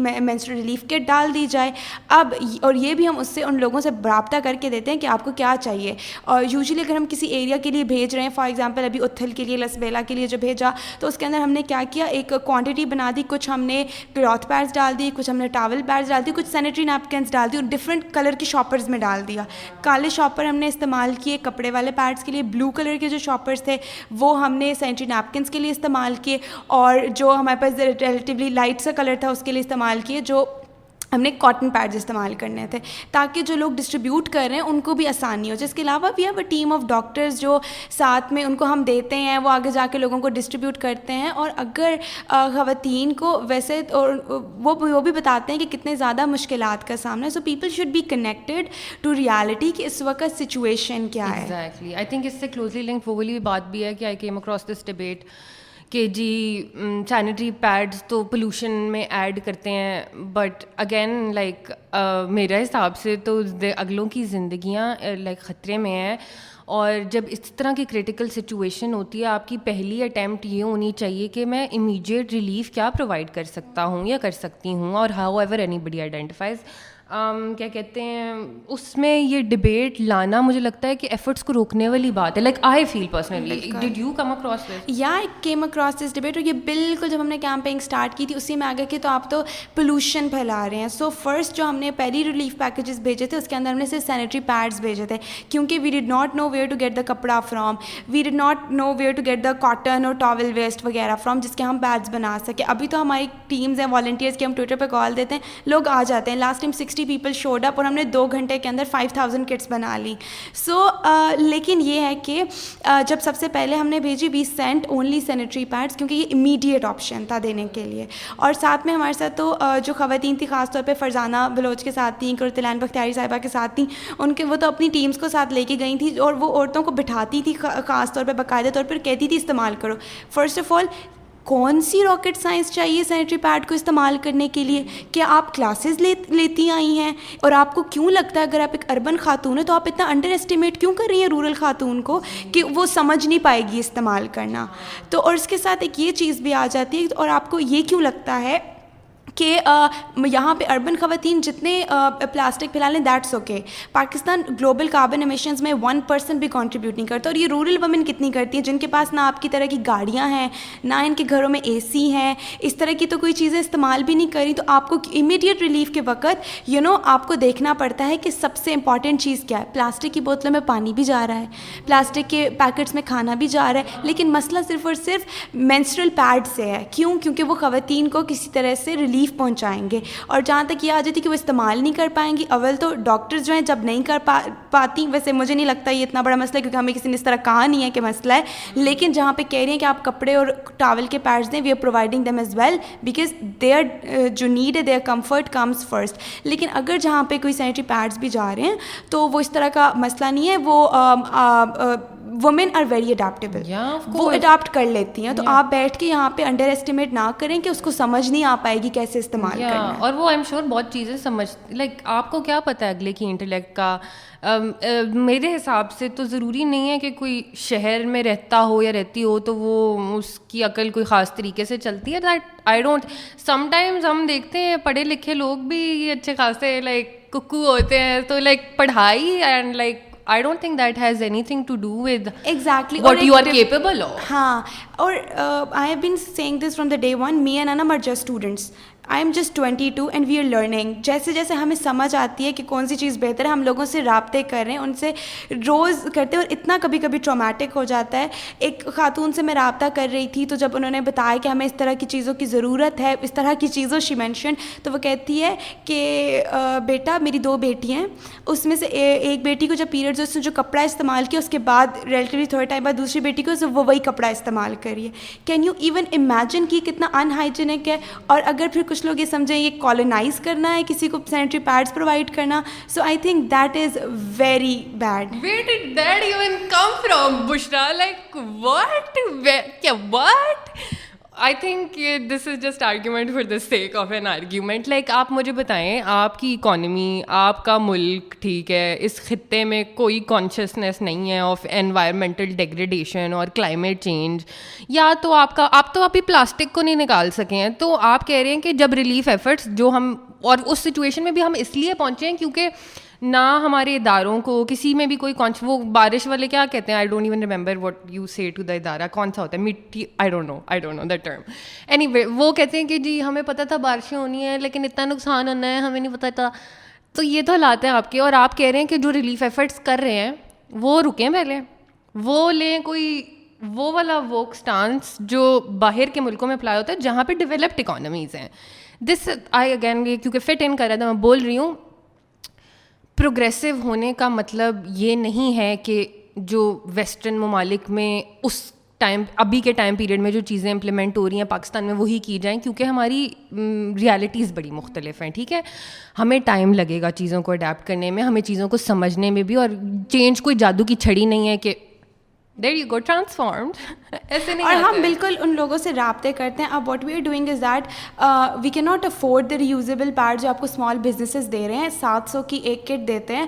ریلیف کٹ ڈال دی جائے اب اور یہ بھی ہم اس سے سے ان لوگوں رابطہ کر کے دیتے ہیں کہ آپ کو کیا چاہیے اور یوزلی اگر ہم کسی ایریا کے لیے بھیج رہے ہیں فار ایگزامپل ابھی اتھل کے لیے لسبیلا کے لیے جو بھیجا تو اس کے اندر ہم نے کیا کیا ایک کوانٹٹی بنا دی کچھ ہم نے کلاتھ پیڈس ڈال دی کچھ ہم نے ٹاول پیڈس ڈال دی کچھ سینیٹری نیپکنس ڈال دی اور ڈفرنٹ کلر کے شاپرز میں ڈال دیا کالے شاپر ہم نے استعمال کیے کپڑے والے پیڈس کے لیے بلو کلر کے جو شاپرس تھے وہ ہم نے سینٹری نیپکنس کے لیے استعمال کیے اور جو ہمارے پاس ریلیٹیولی لائٹ سا کلر تھا اس کے لیے استعمال کیے جو ہم نے کاٹن پیڈز استعمال کرنے تھے تاکہ جو لوگ ڈسٹریبیوٹ کر رہے ہیں ان کو بھی آسانی ہو جس اس کے علاوہ بھی اب ٹیم آف ڈاکٹرز جو ساتھ میں ان کو ہم دیتے ہیں وہ آگے جا کے لوگوں کو ڈسٹریبیوٹ کرتے ہیں اور اگر خواتین کو ویسے اور وہ وہ بھی بتاتے ہیں کہ کتنے زیادہ مشکلات کا سامنا ہے so people should be connected to reality کہ اس وقت سچویشن کیا ہے ایگزیکٹلی آئی تھنک اس سے کلوزلی لنک وہ والی بات بھی ہے کہ I came across this debate کہ جی سینیٹری پیڈز تو پولوشن میں ایڈ کرتے ہیں بٹ اگین لائک میرے حساب سے تو اگلوں کی زندگیاں لائک uh, خطرے میں ہیں اور جب اس طرح کی کریٹیکل سچویشن ہوتی ہے آپ کی پہلی اٹیمپٹ یہ ہونی چاہیے کہ میں امیجیٹ ریلیف کیا پرووائڈ کر سکتا ہوں یا کر سکتی ہوں اور however anybody identifies کیا کہتے ہیں اس میں یہ ڈبیٹ لانا مجھے لگتا ہے کہ ایفرٹس کو روکنے والی بات ہے like I feel personally you come across یا کیم اکراس دس ڈبیٹ اور یہ بالکل جب ہم نے کیمپینگ اسٹارٹ کی تھی اسی میں آگے کہ تو آپ تو پولوشن پھیلا رہے ہیں سو فرسٹ جو ہم نے پہلی ریلیف پیکیجز بھیجے تھے اس کے اندر ہم نے صرف سینیٹری پیڈس بھیجے تھے کیونکہ we did not know where to get the کپڑا from we did not know where to get the cotton اور ٹاول ویسٹ وغیرہ فرام جس کے ہم پیڈس بنا سکیں ابھی تو ہماری ٹیمز ہیں والنٹیئرس کے ہم ٹویٹر پہ کال دیتے ہیں لوگ آ جاتے ہیں last time sixty sixty people showed up اور ہم نے دو گھنٹے کے اندر فائیو تھاؤزینڈ کٹس بنا لی سو لیکن یہ ہے کہ جب سب سے پہلے ہم نے بھیجی we sent only sanitary pads کیونکہ یہ امیڈیٹ آپشن تھا دینے کے لیے اور ساتھ میں ہمارے ساتھ تو جو خواتین تھیں خاص طور پہ فرزانہ بلوچ کے ساتھ تھیں کرتلین بختیاری صاحبہ کے ساتھ تھیں ان کے وہ تو اپنی ٹیمس کو ساتھ لے کے گئی تھیں اور وہ عورتوں کو بٹھاتی تھی خاص طور پہ باقاعدہ طور پر کہتی تھی استعمال کرو فرسٹ آف آل کون سی راکٹ سائنس چاہیے سینیٹری پیڈ کو استعمال کرنے کے لیے کیا آپ کلاسز لیتی آئی ہیں اور آپ کو کیوں لگتا ہے اگر آپ ایک اربن خاتون ہے تو آپ اتنا انڈر اسٹیمیٹ کیوں کر رہی ہیں رورل خاتون کو کہ وہ سمجھ نہیں پائے گی استعمال کرنا تو اور اس کے ساتھ ایک یہ چیز بھی آ جاتی ہے اور آپ کو یہ کیوں لگتا ہے کہ یہاں پہ اربن خواتین جتنے پلاسٹک پھیلا لیں that's okay Pakistan global carbon emissions میں ون پرسن بھی کانٹریبیوٹ نہیں کرتا اور یہ رورل وومن کتنی کرتی ہیں جن کے پاس نہ آپ کی طرح کی گاڑیاں ہیں نہ ان کے گھروں میں اے سی ہیں اس طرح کی تو کوئی چیزیں استعمال بھی نہیں کری تو آپ کو امیڈیٹ ریلیف کے وقت یو نو آپ کو دیکھنا پڑتا ہے کہ سب سے امپارٹینٹ چیز کیا ہے پلاسٹک کی بوتلوں میں پانی بھی جا رہا ہے پلاسٹک کے پیکٹس میں کھانا بھی جا رہا ہے لیکن مسئلہ صرف اور صرف مینسٹرل پیڈ سے ہے کیوں کیونکہ وہ خواتین کو کسی طرح سے ریلیف پہنچائیں گے اور جہاں تک یہ آ جاتی کہ وہ استعمال نہیں کر پائیں گی اول تو ڈاکٹرز جو ہیں جب نہیں کر پا پاتی ویسے مجھے نہیں لگتا یہ اتنا بڑا مسئلہ ہے کیونکہ ہمیں کسی نے اس طرح کہا نہیں ہے کہ مسئلہ ہے لیکن جہاں پہ کہہ رہی ہیں کہ آپ کپڑے اور ٹاول کے پیڈس دیں we are providing them as well because they are جو نیڈ ہے دیئر کمفرٹ کمز فرسٹ لیکن اگر جہاں پہ کوئی سینیٹری پیڈس بھی جا رہے ہیں تو وہ اس طرح کا مسئلہ نہیں ہے وہ وومین آر ویری اڈیپٹیبل وہ اڈاپٹ کر لیتی ہیں تو آپ بیٹھ کے یہاں پہ انڈر اسٹیمیٹ نہ کریں کہ اس کو سمجھ نہیں آ پائے گی کیسے استعمال اور وہ آئی ایم شیور بہت چیزیں سمجھ لائک آپ کو کیا پتہ ہے اگلے کی انٹلیکٹ کا میرے حساب سے تو ضروری نہیں ہے کہ کوئی شہر میں رہتا ہو یا رہتی ہو تو وہ اس کی عقل کوئی خاص طریقے سے چلتی ہے that I don't sometimes ہم دیکھتے ہیں پڑھے لکھے لوگ بھی اچھے خاصے لائک کوکو ہوتے ہیں تو لائک پڑھائی and like I don't think that has anything to do with exactly what you are capable of. Uh, I have been saying this from the day one. Me and Anam are just students. I am just twenty two and we are learning جیسے جیسے ہمیں سمجھ آتی ہے کہ کون سی چیز بہتر ہے ہم لوگوں سے رابطے کر رہے ہیں ان سے روز کرتے ہیں اور اتنا کبھی کبھی ٹرامیٹک ہو جاتا ہے ایک خاتون سے میں رابطہ کر رہی تھی تو جب انہوں نے بتایا کہ ہمیں اس طرح کی چیزوں کی ضرورت ہے اس طرح کی چیزوں شی مینشن تو وہ کہتی ہے کہ بیٹا میری دو بیٹی ہیں اس میں سے ایک بیٹی کو جب پیریڈ اس نے جو کپڑا استعمال کیا اس کے بعد ریلیٹیولی تھوڑے ٹائم بعد دوسری بیٹی کو وہ وہی کپڑا استعمال کریے کین یو ایون امیجن کہ کتنا انہائیجینک ہے اور اگر پھر کچھ لوگ یہ سمجھیں یہ کالونائز کرنا ہے کسی کو سینیٹری پیڈس پرووائڈ کرنا so I think that is very bad wait that you come from Bushra like what کیا what I think this is just argument for the sake of an argument like آپ مجھے بتائیں آپ کی economy آپ کا ملک ٹھیک ہے اس خطے میں کوئی کانشیسنیس نہیں ہے آف انوائرمنٹل ڈیگریڈیشن اور کلائمیٹ چینج یا تو آپ کا آپ تو ابھی پلاسٹک کو نہیں نکال سکے ہیں تو آپ کہہ رہے ہیں کہ جب ریلیف ایفرٹس جو ہم اور اس سچویشن میں بھی ہم اس لیے پہنچے ہیں کیونکہ نہ ہمارے اداروں کو کسی میں بھی کوئی وہ بارش والے کیا کہتے ہیں I don't even remember what you see to the ادارہ کون سا ہوتا ہے مٹی I don't know I don't know the term anyway وہ کہتے ہیں کہ جی ہمیں پتہ تھا بارشیں ہونی ہیں لیکن اتنا نقصان ہونا ہے ہمیں نہیں پتہ تھا تو یہ تو حالات ہیں آپ کے اور آپ کہہ رہے ہیں کہ جو ریلیف ایفرٹس کر رہے ہیں وہ رکیں پہلے وہ لیں کوئی وہ والا ووک اسٹانس جو باہر کے ملکوں میں اپلائی ہوتا ہے جہاں پہ ڈیولپڈ اکانمیز ہیں دس آئی اگین کیونکہ فٹ ان کر رہا تھا میں بول رہی ہوں پروگریسو ہونے کا مطلب یہ نہیں ہے کہ جو ویسٹرن ممالک میں اس ٹائم ابھی کے ٹائم پیریڈ میں جو چیزیں امپلیمنٹ ہو رہی ہیں پاکستان میں وہی کی جائیں کیونکہ ہماری ریالٹیز بڑی مختلف ہیں ٹھیک ہے ہمیں ٹائم لگے گا چیزوں کو اڈیپٹ کرنے میں ہمیں چیزوں کو سمجھنے میں بھی اور چینج کوئی جادو کی چھڑی نہیں ہے کہ دیر یو گو ٹرانسفارمڈ ایسے نہیں اور ہم بالکل ان لوگوں سے رابطے کرتے ہیں اب what we are doing is that we کی not afford the reusable part جو آپ کو اسمال بزنسز دے رہے ہیں سات سو کی ایک کٹ دیتے ہیں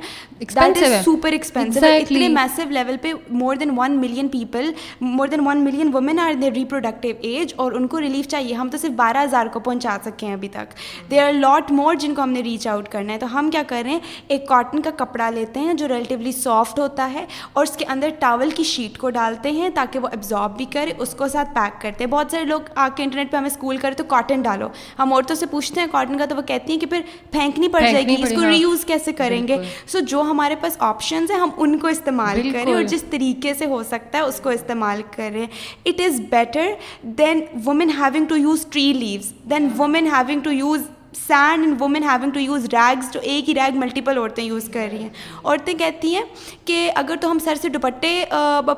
سپر ایکسپینسو اتنے میسو لیول پہ more than one million people more than one million women are reproductive age اور ان کو ریلیف چاہیے ہم تو صرف بارہ ہزار کو پہنچا سکے ہیں ابھی تک دے آر لاٹ مور جن کو ہم نے ریچ آؤٹ کرنا ہے تو ہم کیا کریں ایک کاٹن کا کپڑا لیتے ہیں جو ریلیٹیولی سافٹ ہوتا ہے اور اس کے اندر ٹاول کی شیٹ شیٹ کو ڈالتے ہیں تاکہ وہ ایبزارب بھی کرے اس کو ساتھ پیک کرتے ہیں بہت سارے لوگ آ کے انٹرنیٹ پہ ہمیں اسکول کرے تو کاٹن ڈالو ہم عورتوں سے پوچھتے ہیں کاٹن کا تو وہ کہتی ہیں کہ پھر پھینکنی پڑ جائے گی اس کو ری یوز ہاں۔ کیسے کریں گے سو جو ہمارے پاس آپشنز ہیں ہم ان کو استعمال کریں اور جس طریقے سے ہو سکتا ہے اس کو استعمال کریں it is better than women having to use tree leaves than women having to use sand and women having to use rags جو ایک ہی ریگ ملٹیپل عورتیں یوز کر رہی ہیں عورتیں کہتی ہیں کہ اگر تو ہم سر سے دوپٹے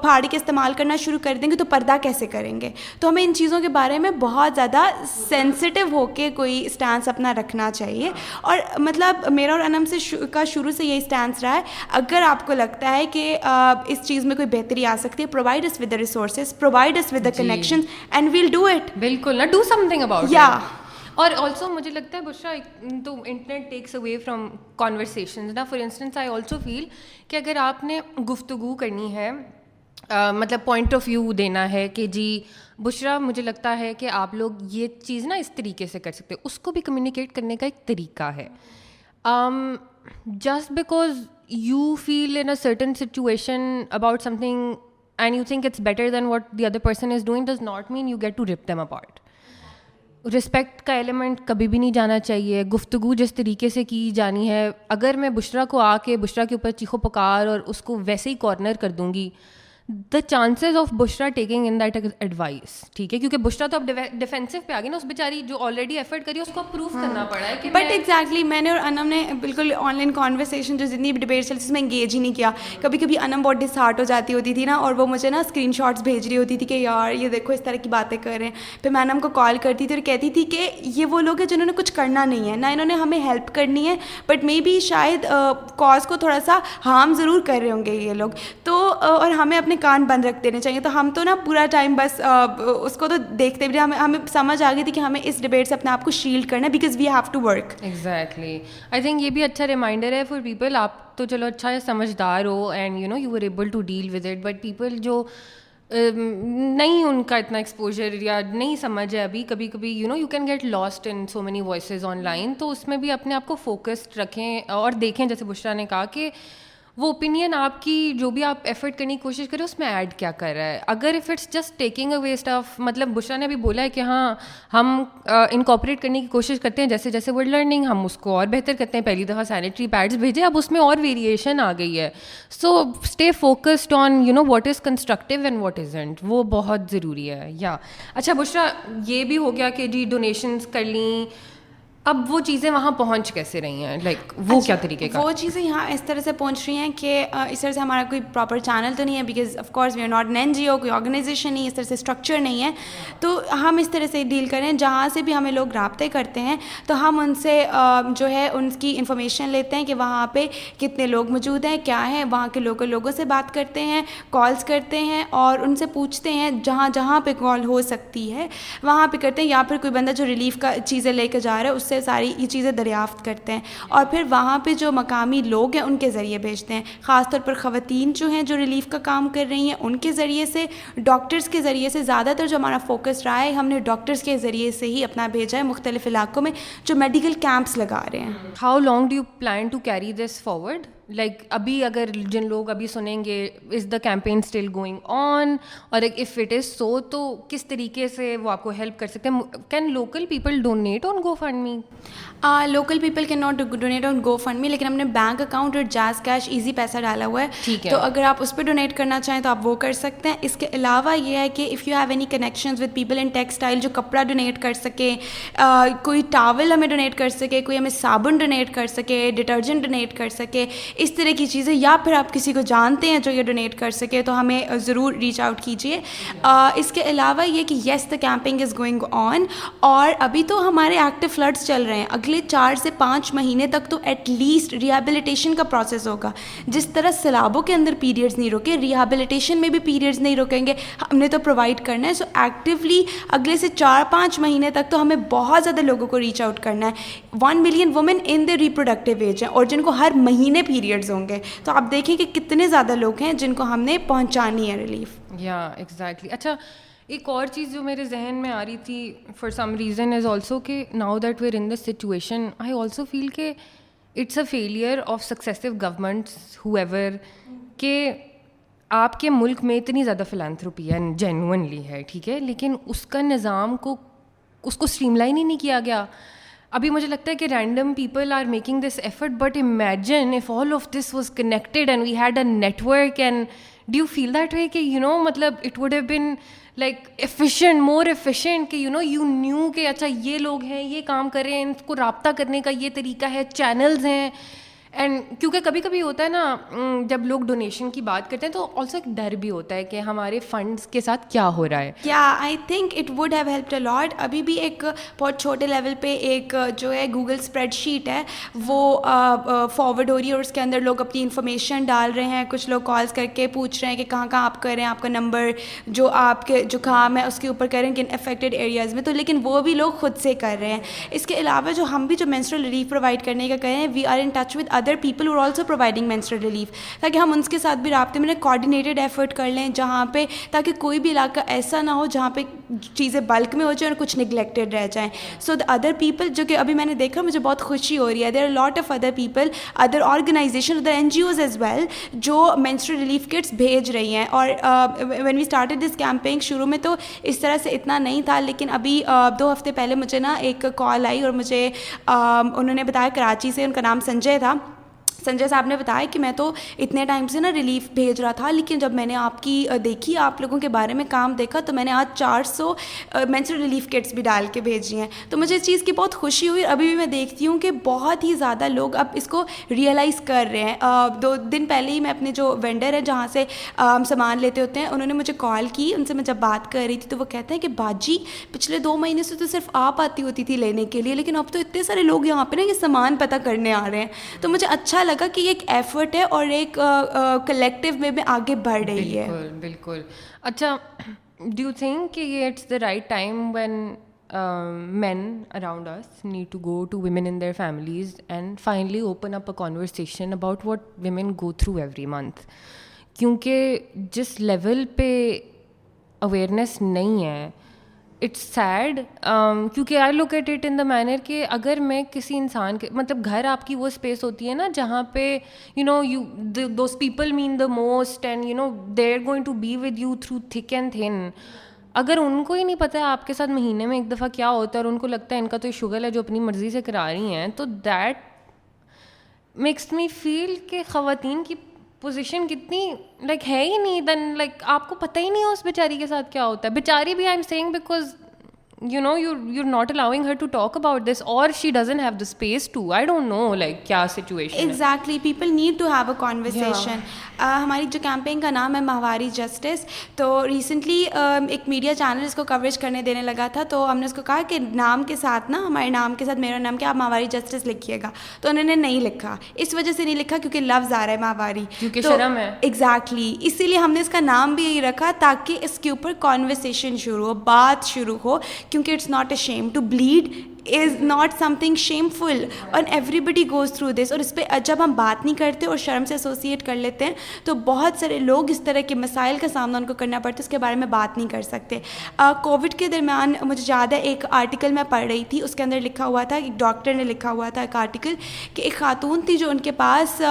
پھاڑ کے استعمال کرنا شروع کر دیں گے تو پردہ کیسے کریں گے تو ہمیں ان چیزوں کے بارے میں بہت زیادہ سینسٹیو ہو کے کوئی اسٹانس اپنا رکھنا چاہیے اور مطلب میرا اور انم سے کا شروع سے یہی اسٹانس رہا ہے اگر آپ کو لگتا ہے کہ اس چیز میں کوئی بہتری آ سکتی ہے provide us with the resources provide us with the connection and we'll do it بالکل ڈو سم تھنگ اباؤٹ یا اور آلسو مجھے لگتا ہے بشرا تو internet takes away from conversations نا for instance I also feel کہ اگر آپ نے گفتگو کرنی ہے مطلب پوائنٹ آف ویو دینا ہے کہ جی بشرا مجھے لگتا ہے کہ آپ لوگ یہ چیز نا اس طریقے سے کر سکتے اس کو بھی کمیونیکیٹ کرنے کا ایک طریقہ ہے just because you feel in a certain situation about something and you think it's better than what the other person is doing does not mean you get to rap them about respect کا element کبھی بھی نہیں جانا چاہیے گفتگو جس طریقے سے کی جانی ہے اگر میں بشرا کو آ کے بشرا کے اوپر چیخو پکار اور اس کو ویسے ہی کارنر کر دوں گی the chances of Bushra taking in that advice ٹھیک ہے کیونکہ بشرا تو اب ڈیفینسو پہ آ گئی نا اس بیچاری جو آلریڈی ایفرٹ کری ہے اس کو پروف کرنا پڑا ہے بٹ ایگزیکٹلی میں نے اور انم نے بالکل آن لائن کانورسیشن جو جتنی بھی ڈبیٹ چلتی اس میں انگیج ہی نہیں کیا کبھی کبھی انم بہت ڈسہارٹ ہو جاتی ہوتی تھی نا اور وہ مجھے نا اسکرین شاٹس بھیج رہی ہوتی تھی کہ یار یہ دیکھو اس طرح کی باتیں کر رہے ہیں پھر میں انم کو کال کرتی تھی اور کہتی تھی کہ یہ وہ لوگ ہیں جنہوں نے کچھ کرنا نہیں ہے نہ انہوں نے ہمیں ہیلپ کرنی ہے بٹ مے بی شاید کاز کو تھوڑا سا ہارم ضرور کر رہے ہوں گے یہ لوگ تو اور ہمیں اپنے اپنے کان بند رکھ دینے چاہیے تو ہم تو نا پورا ٹائم بس اس کو تو دیکھتے بھی ہمیں ہمیں سمجھ آ گئی تھی کہ ہمیں اس ڈبیٹ سے اپنے آپ کو شیلڈ کرنا ہے because we have to work exactly I think یہ بھی اچھا ریمائنڈر ہے فار پیپل آپ تو چلو اچھا سمجھدار ہو and you know you are able to deal with it but people جو نہیں ان کا اتنا ایکسپوجر یا نہیں سمجھ ہے ابھی کبھی کبھی you know you can get lost in so many voices online تو اس میں بھی اپنے آپ کو فوکسڈ رکھیں اور دیکھیں جیسے بشرا نے کہا کہ وہ اوپینین آپ کی جو بھی آپ ایفرٹ کرنے کی کوشش کریں اس میں ایڈ کیا کر رہا ہے اگر if it's just taking a waste of مطلب بشرا نے ابھی بولا ہے کہ ہاں ہم انکاپریٹ کرنے کی کوشش کرتے ہیں جیسے جیسے ورڈ لرننگ ہم اس کو اور بہتر کرتے ہیں پہلی دفعہ سینیٹری پیڈس بھیجے اب اس میں اور ویریشن آ گئی ہے so stay focused on you know what is constructive and what is and وہ بہت ضروری ہے یا اچھا بشرا یہ بھی ہو گیا کہ جی ڈونیشنس کر لیں اب وہ چیزیں وہاں پہنچ کیسے رہی ہیں لائک وہ اچھا، کیا طریقے کا وہ چیزیں یہاں اس طرح سے پہنچ رہی ہیں کہ اس طرح سے ہمارا کوئی پراپر چینل تو نہیں ہے because of course we are not an N G O کوئی آرگنائزیشن نہیں اس طرح سے اسٹرکچر نہیں ہے تو ہم اس طرح سے ڈیل کریں جہاں سے بھی ہمیں لوگ رابطے کرتے ہیں تو ہم ان سے جو ہے ان کی انفارمیشن لیتے ہیں کہ وہاں پہ کتنے لوگ موجود ہیں کیا ہیں وہاں کے لوکل لوگوں سے بات کرتے ہیں کالس کرتے ہیں اور ان سے پوچھتے ہیں جہاں جہاں پہ کال ہو سکتی ہے وہاں پہ کرتے ہیں یا پھر کوئی بندہ جو ریلیف کا چیزیں لے کے جا رہا ہے اس سے سے ساری یہ چیزیں دریافت کرتے ہیں اور پھر وہاں پہ جو مقامی لوگ ہیں ان کے ذریعے بھیجتے ہیں خاص طور پر خواتین جو ہیں جو ریلیف کا کام کر رہی ہیں ان کے ذریعے سے ڈاکٹرس کے ذریعے سے زیادہ تر جو ہمارا فوکس رہا ہے ہم نے ڈاکٹرس کے ذریعے سے ہی اپنا بھیجا ہے مختلف علاقوں میں جو میڈیکل کیمپس لگا رہے ہیں how long do you plan to carry this forward like ابھی اگر جن لوگ ابھی سنیں گے is the campaign still going on اور اف اٹ از سو تو کس طریقے سے وہ آپ کو ہیلپ کر سکتے ہیں can local people donate on GoFundMe local people can not donate on GoFundMe لیکن ہم نے بینک اکاؤنٹ اور جاز کیش ایزی پیسہ ڈالا ہوا ہے ٹھیک ہے تو اگر آپ اس پہ ڈونیٹ کرنا چاہیں تو آپ وہ کر سکتے ہیں اس کے علاوہ یہ ہے کہ if you have any connection with people in textile جو کپڑا ڈونیٹ کر سکے کوئی ٹاول ہمیں ڈونیٹ کر سکے کوئی ہمیں صابن ڈونیٹ کر سکے ڈٹرجنٹ ڈونیٹ کر سکے اس طرح کی چیزیں یا پھر آپ کسی کو جانتے ہیں جو یہ ڈونیٹ کر سکے تو ہمیں ضرور ریچ آؤٹ کیجیے اس کے علاوہ یہ کہ yes the camping is going on اور ابھی تو ہمارے ایکٹیو فلڈس چل رہے ہیں اگلے چار سے پانچ مہینے تک تو ایٹ لیسٹ ریہیبلیٹیشن کا پروسیس ہوگا جس طرح سیلابوں کے اندر پیریڈز نہیں رکے ریہیبلیٹیشن میں بھی پیریڈس نہیں روکیں گے ہم نے تو پرووائڈ کرنا ہے سو ایکٹیولی اگلے سے چار پانچ مہینے تک تو ہمیں بہت زیادہ لوگوں کو ریچ آؤٹ کرنا ہے one million women in the reproductive age ہیں اور جن کو ہر مہینے پیریڈ پیریڈز ہوں گے تو آپ دیکھیں کہ کتنے زیادہ لوگ ہیں جن کو ہم نے پہنچانی ہے ریلیف یا ایگزیکٹلی اچھا ایک اور چیز جو میرے ذہن میں آ رہی تھی for some reason is also also کہ now that we're in situation I feel کہ it's a of successive governments آپ کے ملک میں اتنی زیادہ فلانتھروپی ہے جینونلی ہے ٹھیک ہے لیکن اس کا نظام کو اس کو اسٹریم لائن ہی نہیں کیا گیا ابھی مجھے لگتا ہے کہ random people are making this effort but imagine if all of this was connected and we had a network and do you feel that way کہ یو نو مطلب it would have been like efficient more efficient کہ you know you knew کہ اچھا یہ لوگ ہیں یہ کام کریں ان کو رابطہ کرنے کا یہ طریقہ ہے چینلز ہیں اینڈ کیونکہ کبھی کبھی ہوتا ہے نا جب لوگ ڈونیشن کی بات کرتے ہیں تو آلسو ایک ڈر بھی ہوتا ہے کہ ہمارے فنڈس کے ساتھ کیا ہو رہا ہے کیا I think it would have help a lot ابھی بھی ایک بہت چھوٹے لیول پہ ایک جو ہے گوگل اسپریڈ شیٹ ہے وہ فارورڈ ہو رہی ہے اور اس کے اندر لوگ اپنی انفارمیشن ڈال رہے ہیں کچھ لوگ کالس کر کے پوچھ رہے ہیں کہ کہاں کہاں آپ کر رہے ہیں آپ کا نمبر جو آپ کے جو کام ہے اس کے اوپر کر رہے ہیں افیکٹڈ ایریاز میں تو لیکن وہ بھی لوگ خود سے کر رہے ہیں اس کے علاوہ جو ہم بھی جو مینسٹرل ریلیف پرووائڈ کرنے کا کہیں we are in touch with other other people اور آلسو پرووائڈنگ مینسٹرل ریلیف تاکہ ہم ان کے ساتھ بھی رابطے میں کوآڈینیٹڈ ایفرٹ کر لیں جہاں پہ تاکہ کوئی بھی علاقہ ایسا نہ ہو جہاں پہ چیزیں بلک میں ہو جائیں اور کچھ نگلیکٹیڈ رہ جائیں سو دا ادر پیپل جو کہ ابھی میں نے دیکھا مجھے بہت خوشی ہو رہی ہے there are lot of other people other organisation other N G Os as well جو مینسٹرل ریلیف کٹس بھیج رہی ہیں اور when we started this campaign شروع میں تو اس طرح سے اتنا نہیں تھا لیکن ابھی uh, دو ہفتے پہلے مجھے نا ایک کال آئی اور مجھے um, انہوں نے بتایا کراچی سے ان کا نام سنجے تھا سنجے صاحب نے بتایا کہ میں تو اتنے ٹائم سے نا ریلیف بھیج رہا تھا لیکن جب میں نے آپ کی دیکھی آپ لوگوں کے بارے میں کام دیکھا تو میں نے آج چار سو میں سے ریلیف کٹس بھی ڈال کے بھیجی ہیں تو مجھے اس چیز کی بہت خوشی ہوئی ابھی بھی میں دیکھتی ہوں کہ بہت ہی زیادہ لوگ اب اس کو ریئلائز کر رہے ہیں دو دن پہلے ہی میں اپنے جو وینڈر ہیں جہاں سے ہم سامان لیتے ہوتے ہیں انہوں نے مجھے کال کی ان سے میں جب بات کر رہی تھی تو وہ کہتے ہیں کہ باجی پچھلے دو مہینے سے تو صرف آپ آتی ہوتی تھی لینے کے لیے لیکن اب تو اتنے سارے لوگ یہاں پہ نا یہ سامان پتہ کرنے آ رہے ہیں تو مجھے اچھا اچھا لگا کہ یہ ایک ایفرٹ ہے اور ایک کلیکٹیو میں بھی آگے بڑھ رہی ہے بالکل بالکل اچھا ڈو یو تھنک کہ یہ it's the right time when men around need to go to women in their families and finally open up a conversation about what women go through every month کیونکہ جس level پہ awareness نہیں ہے it's sad um, کیونکہ I ate it in the manner کہ اگر میں کسی انسان کے مطلب گھر آپ کی وہ اسپیس ہوتی ہے نا جہاں پہ you know you those people mean the most and you know they going to be with you through thick and thin اگر ان کو ہی نہیں پتہ آپ کے ساتھ مہینے میں ایک دفعہ کیا ہوتا ہے اور ان کو لگتا ہے ان کا تو یہ شوگر ہے جو اپنی مرضی سے کرا رہی ہیں تو دیٹ میکس می فیل کہ خواتین کی پوزیشن کتنی لائک ہے ہی نہیں دین لائک آپ کو پتہ ہی نہیں ہے اس بیچاری کے ساتھ کیا ہوتا ہے بیچاری بھی I am seeing because you you you know know not allowing her to to to talk about this اور she doesn't have have the space I don't like کیا situation exactly people need a conversation ہماری جو campaign کا نام ہے ماہواری justice تو recently ایک media channel اس کو کوریج کرنے دینے لگا تھا تو ہم نے اس کو کہا کہ نام کے ساتھ نا ہمارے نام کے ساتھ میرا نام کیا آپ ماہواری جسٹس لکھیے گا تو انہوں نے نہیں لکھا اس وجہ سے نہیں لکھا کیونکہ لفظ آ رہا ہے ماہواری شرم ہے ایگزیکٹلی اسی لیے ہم نے اس کا نام بھی یہی رکھا تاکہ اس کے اوپر کانورسیشن شروع ہو بات شروع ہو کیونکہ it's not a shame to bleed is not something shameful اور everybody goes through this اور اس پہ جب ہم بات نہیں کرتے اور شرم سے ایسوسیٹ کر لیتے ہیں تو بہت سارے لوگ اس طرح کے مسائل کا سامنا ان کو کرنا پڑتا ہے اس کے بارے میں بات نہیں کر سکتے کووڈ کے درمیان مجھے یاد ہے ایک آرٹیکل میں پڑھ رہی تھی اس کے اندر لکھا ہوا تھا ایک ڈاکٹر نے لکھا ہوا تھا ایک آرٹیکل کہ ایک خاتون تھی جو ان کے پاس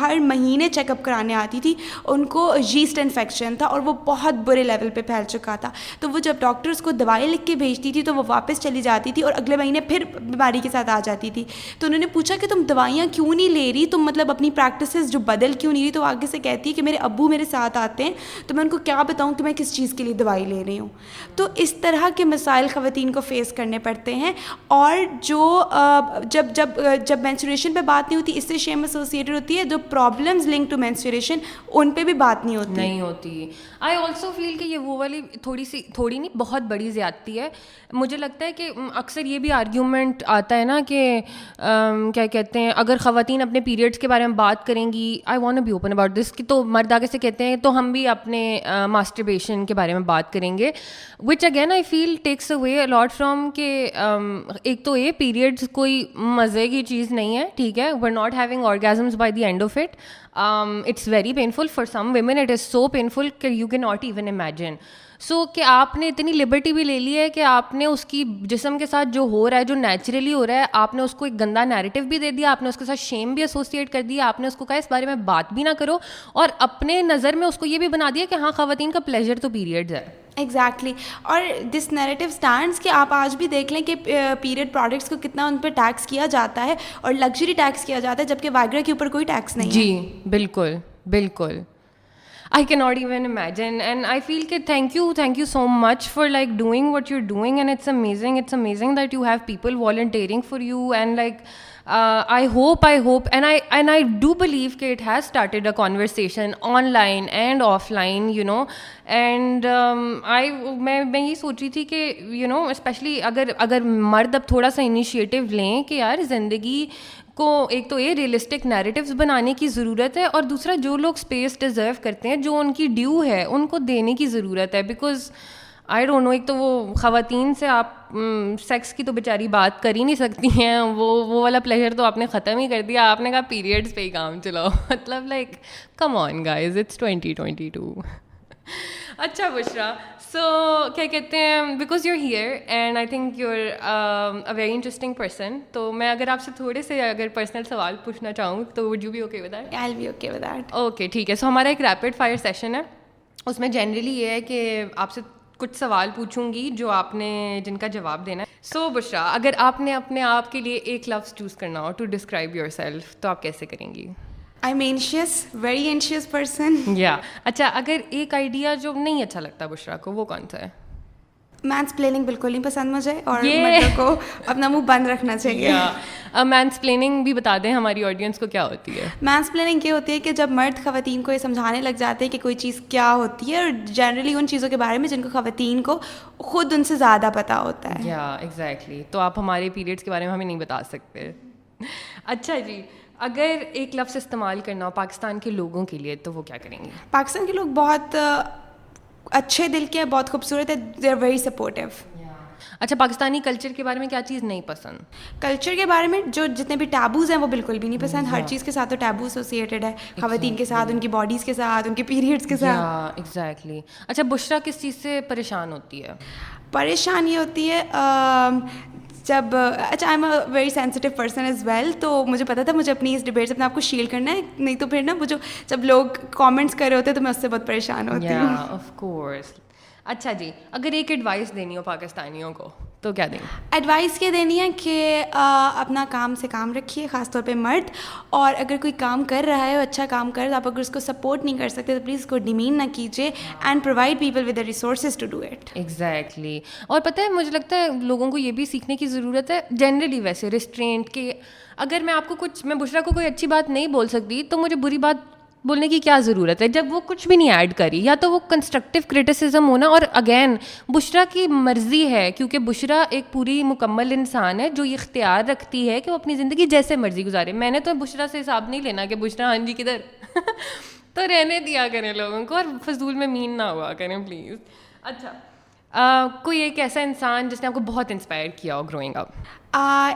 ہر مہینے چیک اپ کرانے آتی تھی ان کو جیسٹ انفیکشن تھا اور وہ بہت برے لیول پہ پھیل چکا تھا تو وہ جب ڈاکٹر اس کو دوائی لکھ کے بھیجتی تھی تو وہ واپس چلی جاتی تھی اور اگلے مہینے پھر بیماری کے ساتھ آ جاتی تھی تو انہوں نے پوچھا کہ تم دوائیاں کیوں نہیں لے رہی تم مطلب اپنی پریکٹسز جو بدل کیوں نہیں رہی تو آگے سے کہتی ہے کہ میرے ابو میرے ساتھ آتے ہیں تو میں ان کو کیا بتاؤں کہ میں کس چیز کے لیے دوائی لے رہی ہوں تو اس طرح کے مسائل خواتین کو فیس کرنے پڑتے ہیں اور جو جب جب جب مینسوریشن پہ بات نہیں ہوتی اس سے شیم ایسوسیٹیڈ ہوتی ہے جو پرابلمز لنک ٹو مینسوریشن ان پہ بھی بات نہیں ہوتی نہیں ہوتی آئی آلسو فیل کہ یہ وہ والی تھوڑی سی تھوڑی نہیں بہت بڑی زیادتی ہے مجھے لگتا ہے کہ اکثر یہ بھی آرگیومنٹ آتا ہے نا کہ کیا کہتے ہیں اگر خواتین اپنے پیریڈس کے بارے میں بات کریں گی I want a be open about this کہ تو مرد آگے سے کہتے ہیں تو ہم بھی اپنے ماسٹربیشن کے بارے میں بات کریں گے which again I feel takes away a lot from کہ ایک تو یہ پیریڈس کوئی مزے کی چیز نہیں ہے ٹھیک ہے are not having orgasms by the end of it it's very painful for some women it is so painful کہ you can not even imagine so کہ آپ نے اتنی لبرٹی بھی لے لی ہے کہ آپ نے اس کی جسم کے ساتھ جو ہو رہا ہے جو نیچرلی ہو رہا ہے آپ نے اس کو ایک گندا نیریٹو بھی دے دیا آپ نے اس کے ساتھ شیم بھی ایسوسیٹ کر دیا آپ نے اس کو کہا اس بارے میں بات بھی نہ کرو اور اپنے نظر میں اس کو یہ بھی بنا دیا کہ ہاں خواتین کا پلیزر تو پیریڈ ہے ایگزیکٹلی اور دس نیریٹو اسٹینڈس کہ آپ آج بھی دیکھ لیں کہ پیریڈ پروڈکٹس کو کتنا ان پہ ٹیکس کیا جاتا ہے اور لگژری ٹیکس کیا جاتا ہے جبکہ واگرا وائگرا کے اوپر کوئی ٹیکس نہیں جی بالکل بالکل I can not even imagine and I feel کہ thank you thank you so much for like doing what you doing and it's amazing it's amazing that you have people volunteering for you and like I hope I hope and I and I do believe کہ it has started a conversation online and offline you know and I میں میں یہ سوچ رہی تھی کہ you know especially اگر اگر مرد اب تھوڑا سا انیشیٹو لیں کہ یار زندگی کو ایک تو یہ ریئلسٹک نیریٹیوز بنانے کی ضرورت ہے اور دوسرا جو لوگ اسپیس ڈیزرو کرتے ہیں جو ان کی ڈیو ہے ان کو دینے کی ضرورت ہے بیکاز آئی ڈونٹ نو ایک تو وہ خواتین سے آپ سیکس کی تو بیچاری بات کر ہی نہیں سکتی ہیں وہ وہ والا پلیئر تو آپ نے ختم ہی کر دیا آپ نے کہا پیریڈس پہ ہی کام چلاؤ مطلب like come on it's twenty twenty two اچھا بشرا سو کیا کہتے ہیں because you here and I think you a very interesting person تو میں اگر آپ سے تھوڑے سے اگر پرسنل سوال پوچھنا چاہوں تو would you be okay with be okay with okay ٹھیک ہے سو ہمارا ایک ریپڈ فائر سیشن ہے اس میں جنرلی یہ ہے کہ آپ سے کچھ سوال پوچھوں گی جو آپ نے جن کا جواب دینا ہے سو بشرا اگر آپ نے اپنے آپ کے لیے ایک لفظ چوز کرنا ہو ٹو ڈسکرائب یور سیلف تو آپ کیسے کریں گی I am anxious very anxious person یا اچھا اگر ایک آئیڈیا جو نہیں اچھا لگتا بشرا کو وہ کون سا ہے مینس پلیننگ بالکل نہیں پسند مجھے اور کو اپنا منہ بند رکھنا چاہیے مینس پلیننگ بھی بتا دیں ہماری آڈینس کو کیا ہوتی ہے مینس پلیننگ یہ ہوتی ہے کہ جب مرد خواتین کو یہ سمجھانے لگ جاتے ہیں کہ کوئی چیز کیا ہوتی ہے اور جنرلی ان چیزوں کے بارے میں جن کو خواتین کو خود ان سے زیادہ پتا ہوتا ہے یا ایگزیکٹلی تو آپ ہمارے پیریڈس کے بارے میں ہمیں نہیں بتا سکتے اچھا جی اگر ایک لفظ استعمال کرنا ہو پاکستان کے لوگوں کے لیے تو وہ کیا کریں گے پاکستان کے لوگ بہت اچھے دل کے ہیں بہت خوبصورت ہے دے آر ویری سپورٹیو اچھا پاکستانی کلچر کے بارے میں کیا چیز نہیں پسند کلچر کے بارے میں جو جتنے بھی ٹیبوز ہیں وہ بالکل بھی نہیں mm-hmm. پسند ہر چیز کے ساتھ تو ٹیبو ایسوسیٹیڈ ہے خواتین کے ساتھ ان کی باڈیز کے ساتھ ان کے پیریڈس کے ساتھ ایگزیکٹلی اچھا بشرا کس چیز سے پریشان ہوتی ہے پریشان یہ ہوتی ہے جب اچھا I am a very sensitive person as well تو مجھے پتا تھا مجھے اپنی اس ڈبیٹ سے اپنے آپ کو شیل کرنا ہے نہیں تو پھر نا جو جب لوگ کامنٹس کر رہے ہوتے تو میں اس سے بہت پریشان ہوں آف کورس اچھا جی اگر ایک ایڈوائس دینی ہو پاکستانیوں کو تو کیا دیں ایڈوائس کیا دینی ہے کہ اپنا کام سے کام رکھیے خاص طور پہ مرد اور اگر کوئی کام کر رہا ہے اچھا کام کر تو آپ اگر اس کو سپورٹ نہیں کر سکتے تو پلیز اس کو ڈیمین نہ کیجیے and provide people with the resources to do it exactly اور پتہ ہے مجھے لگتا ہے لوگوں کو یہ بھی سیکھنے کی ضرورت ہے جنرلی ویسے ریسٹرینٹ کہ اگر میں آپ کو کچھ میں بشرا کو کوئی اچھی بات نہیں بول سکتی تو مجھے بری بات بولنے کی کیا ضرورت ہے جب وہ کچھ بھی نہیں ایڈ کری یا تو وہ کنسٹرکٹیو کرٹیسزم ہونا اور اگین بشرا کی مرضی ہے کیونکہ بشرا ایک پوری مکمل انسان ہے جو یہ اختیار رکھتی ہے کہ وہ اپنی زندگی جیسے مرضی گزارے میں نے تو بشرا سے حساب نہیں لینا کہ بشرا ہاں جی کدھر تو رہنے دیا کریں لوگوں کو اور فضول میں مین نہ ہوا کریں پلیز اچھا کوئی ایک ایسا انسان جس نے آپ کو بہت انسپائر کیا ہو گروئنگ اپ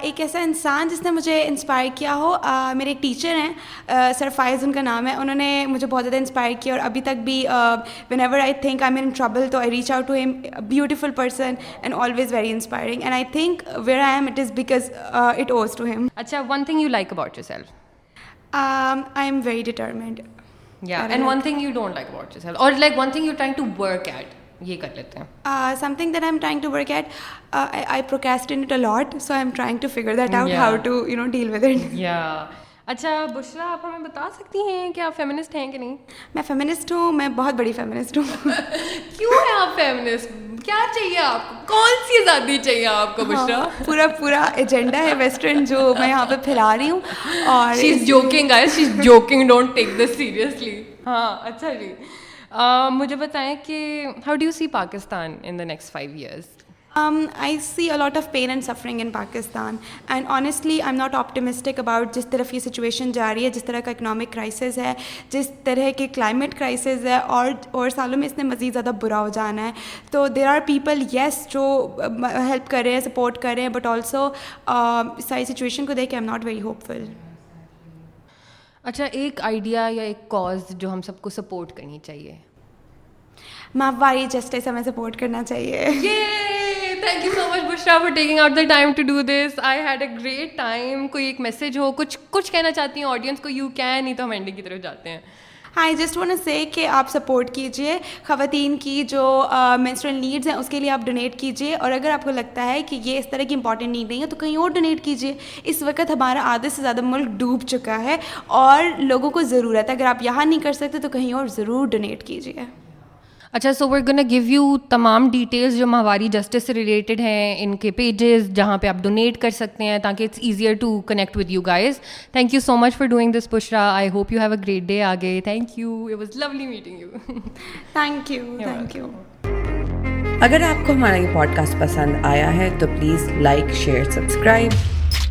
ایک ایسا انسان جس نے مجھے انسپائر کیا ہو میرے ایک ٹیچر ہیں سر فائز ان کا نام ہے انہوں نے مجھے بہت زیادہ انسپائر کیا اور ابھی تک بھی whenever I think I mean trouble تو I reach out to him beautiful person and always very inspiring and I think where I am it is because it owes to him اچھا one thing you like about yourself I am very determined and one thing you don't like about yourself اور like one thing you trying to work at یہ کر لیتے ہیں something that I am trying to work at I procrastinate a lot so I am trying to figure that out how to you know deal with it یا اچھا بشرا آپ ہمیں بتا سکتی ہیں کہ آپ فیمنسٹ ہیں کہ نہیں میں فیمنسٹ ہوں میں بہت بڑی فیمنسٹ ہوں کیوں ہیں آپ فیمنسٹ کیا چاہیے آپ کو کون سی آزادی چاہیے آپ کو بشرا ہاں، پورا پورا ایجنڈا ہے ویسٹرن جو میں یہاں پہ پھیلا رہی ہوں اور she is joking guys she is joking don't take this seriously ہاں اچھا جی Uh, مجھے بتائیں کہ how you see Pakistan in the next five years I see a lot of pain and suffering in Pakistan and honestly I am not optimistic about جس طرف یہ situation جا رہی ہے جس طرح کا اکنامک کرائسز ہے جس طرح کے کلائمیٹ کرائسز ہے اور اور سالوں میں اس نے مزید زیادہ برا ہو جانا ہے تو دیر آر پیپل یس جو ہیلپ کر رہے ہیں سپورٹ کر رہے ہیں بٹ uh، آلسو ساری سچویشن کو دیکھ کے I am not very hopeful اچھا ایک آئیڈیا یا ایک کاز جو ہم سب کو سپورٹ کرنی چاہیے جسٹس ہمیں سپورٹ کرنا چاہیے thank you so much Bushra for taking out the time to do this I had a great time کوئی ایک میسج ہو کچھ کچھ کہنا چاہتی ہوں آڈینس کو یو کین نہیں تو ہم اینڈنگ کی طرف جاتے ہیں آئی جسٹ ون سے کہ آپ سپورٹ کیجیے خواتین کی جو مینسٹرل نیڈز ہیں اس کے لیے آپ ڈونیٹ کیجیے اور اگر آپ کو لگتا ہے کہ یہ اس طرح کی امپورٹنٹ نیڈ نہیں ہے تو کہیں اور ڈونیٹ کیجیے اس وقت ہمارا آدھے سے زیادہ ملک ڈوب چکا ہے اور لوگوں کو ضرورت ہے اگر آپ یہاں نہیں کر سکتے تو کہیں اور ضرور ڈونیٹ کیجیے اچھا so we're gonna give you تمام ڈیٹیلس جو ماہواری جسٹس سے ریلیٹڈ ہیں ان کے پیجز جہاں پہ آپ ڈونیٹ کر سکتے ہیں تاکہ it's easier to connect with you guys thank you so much for doing this Bushra I hope you have a great day آگے thank you it was lovely meeting you you thank thank you اگر آپ کو ہمارا یہ pod cost پسند آیا ہے تو پلیز لائک شیئر سبسکرائب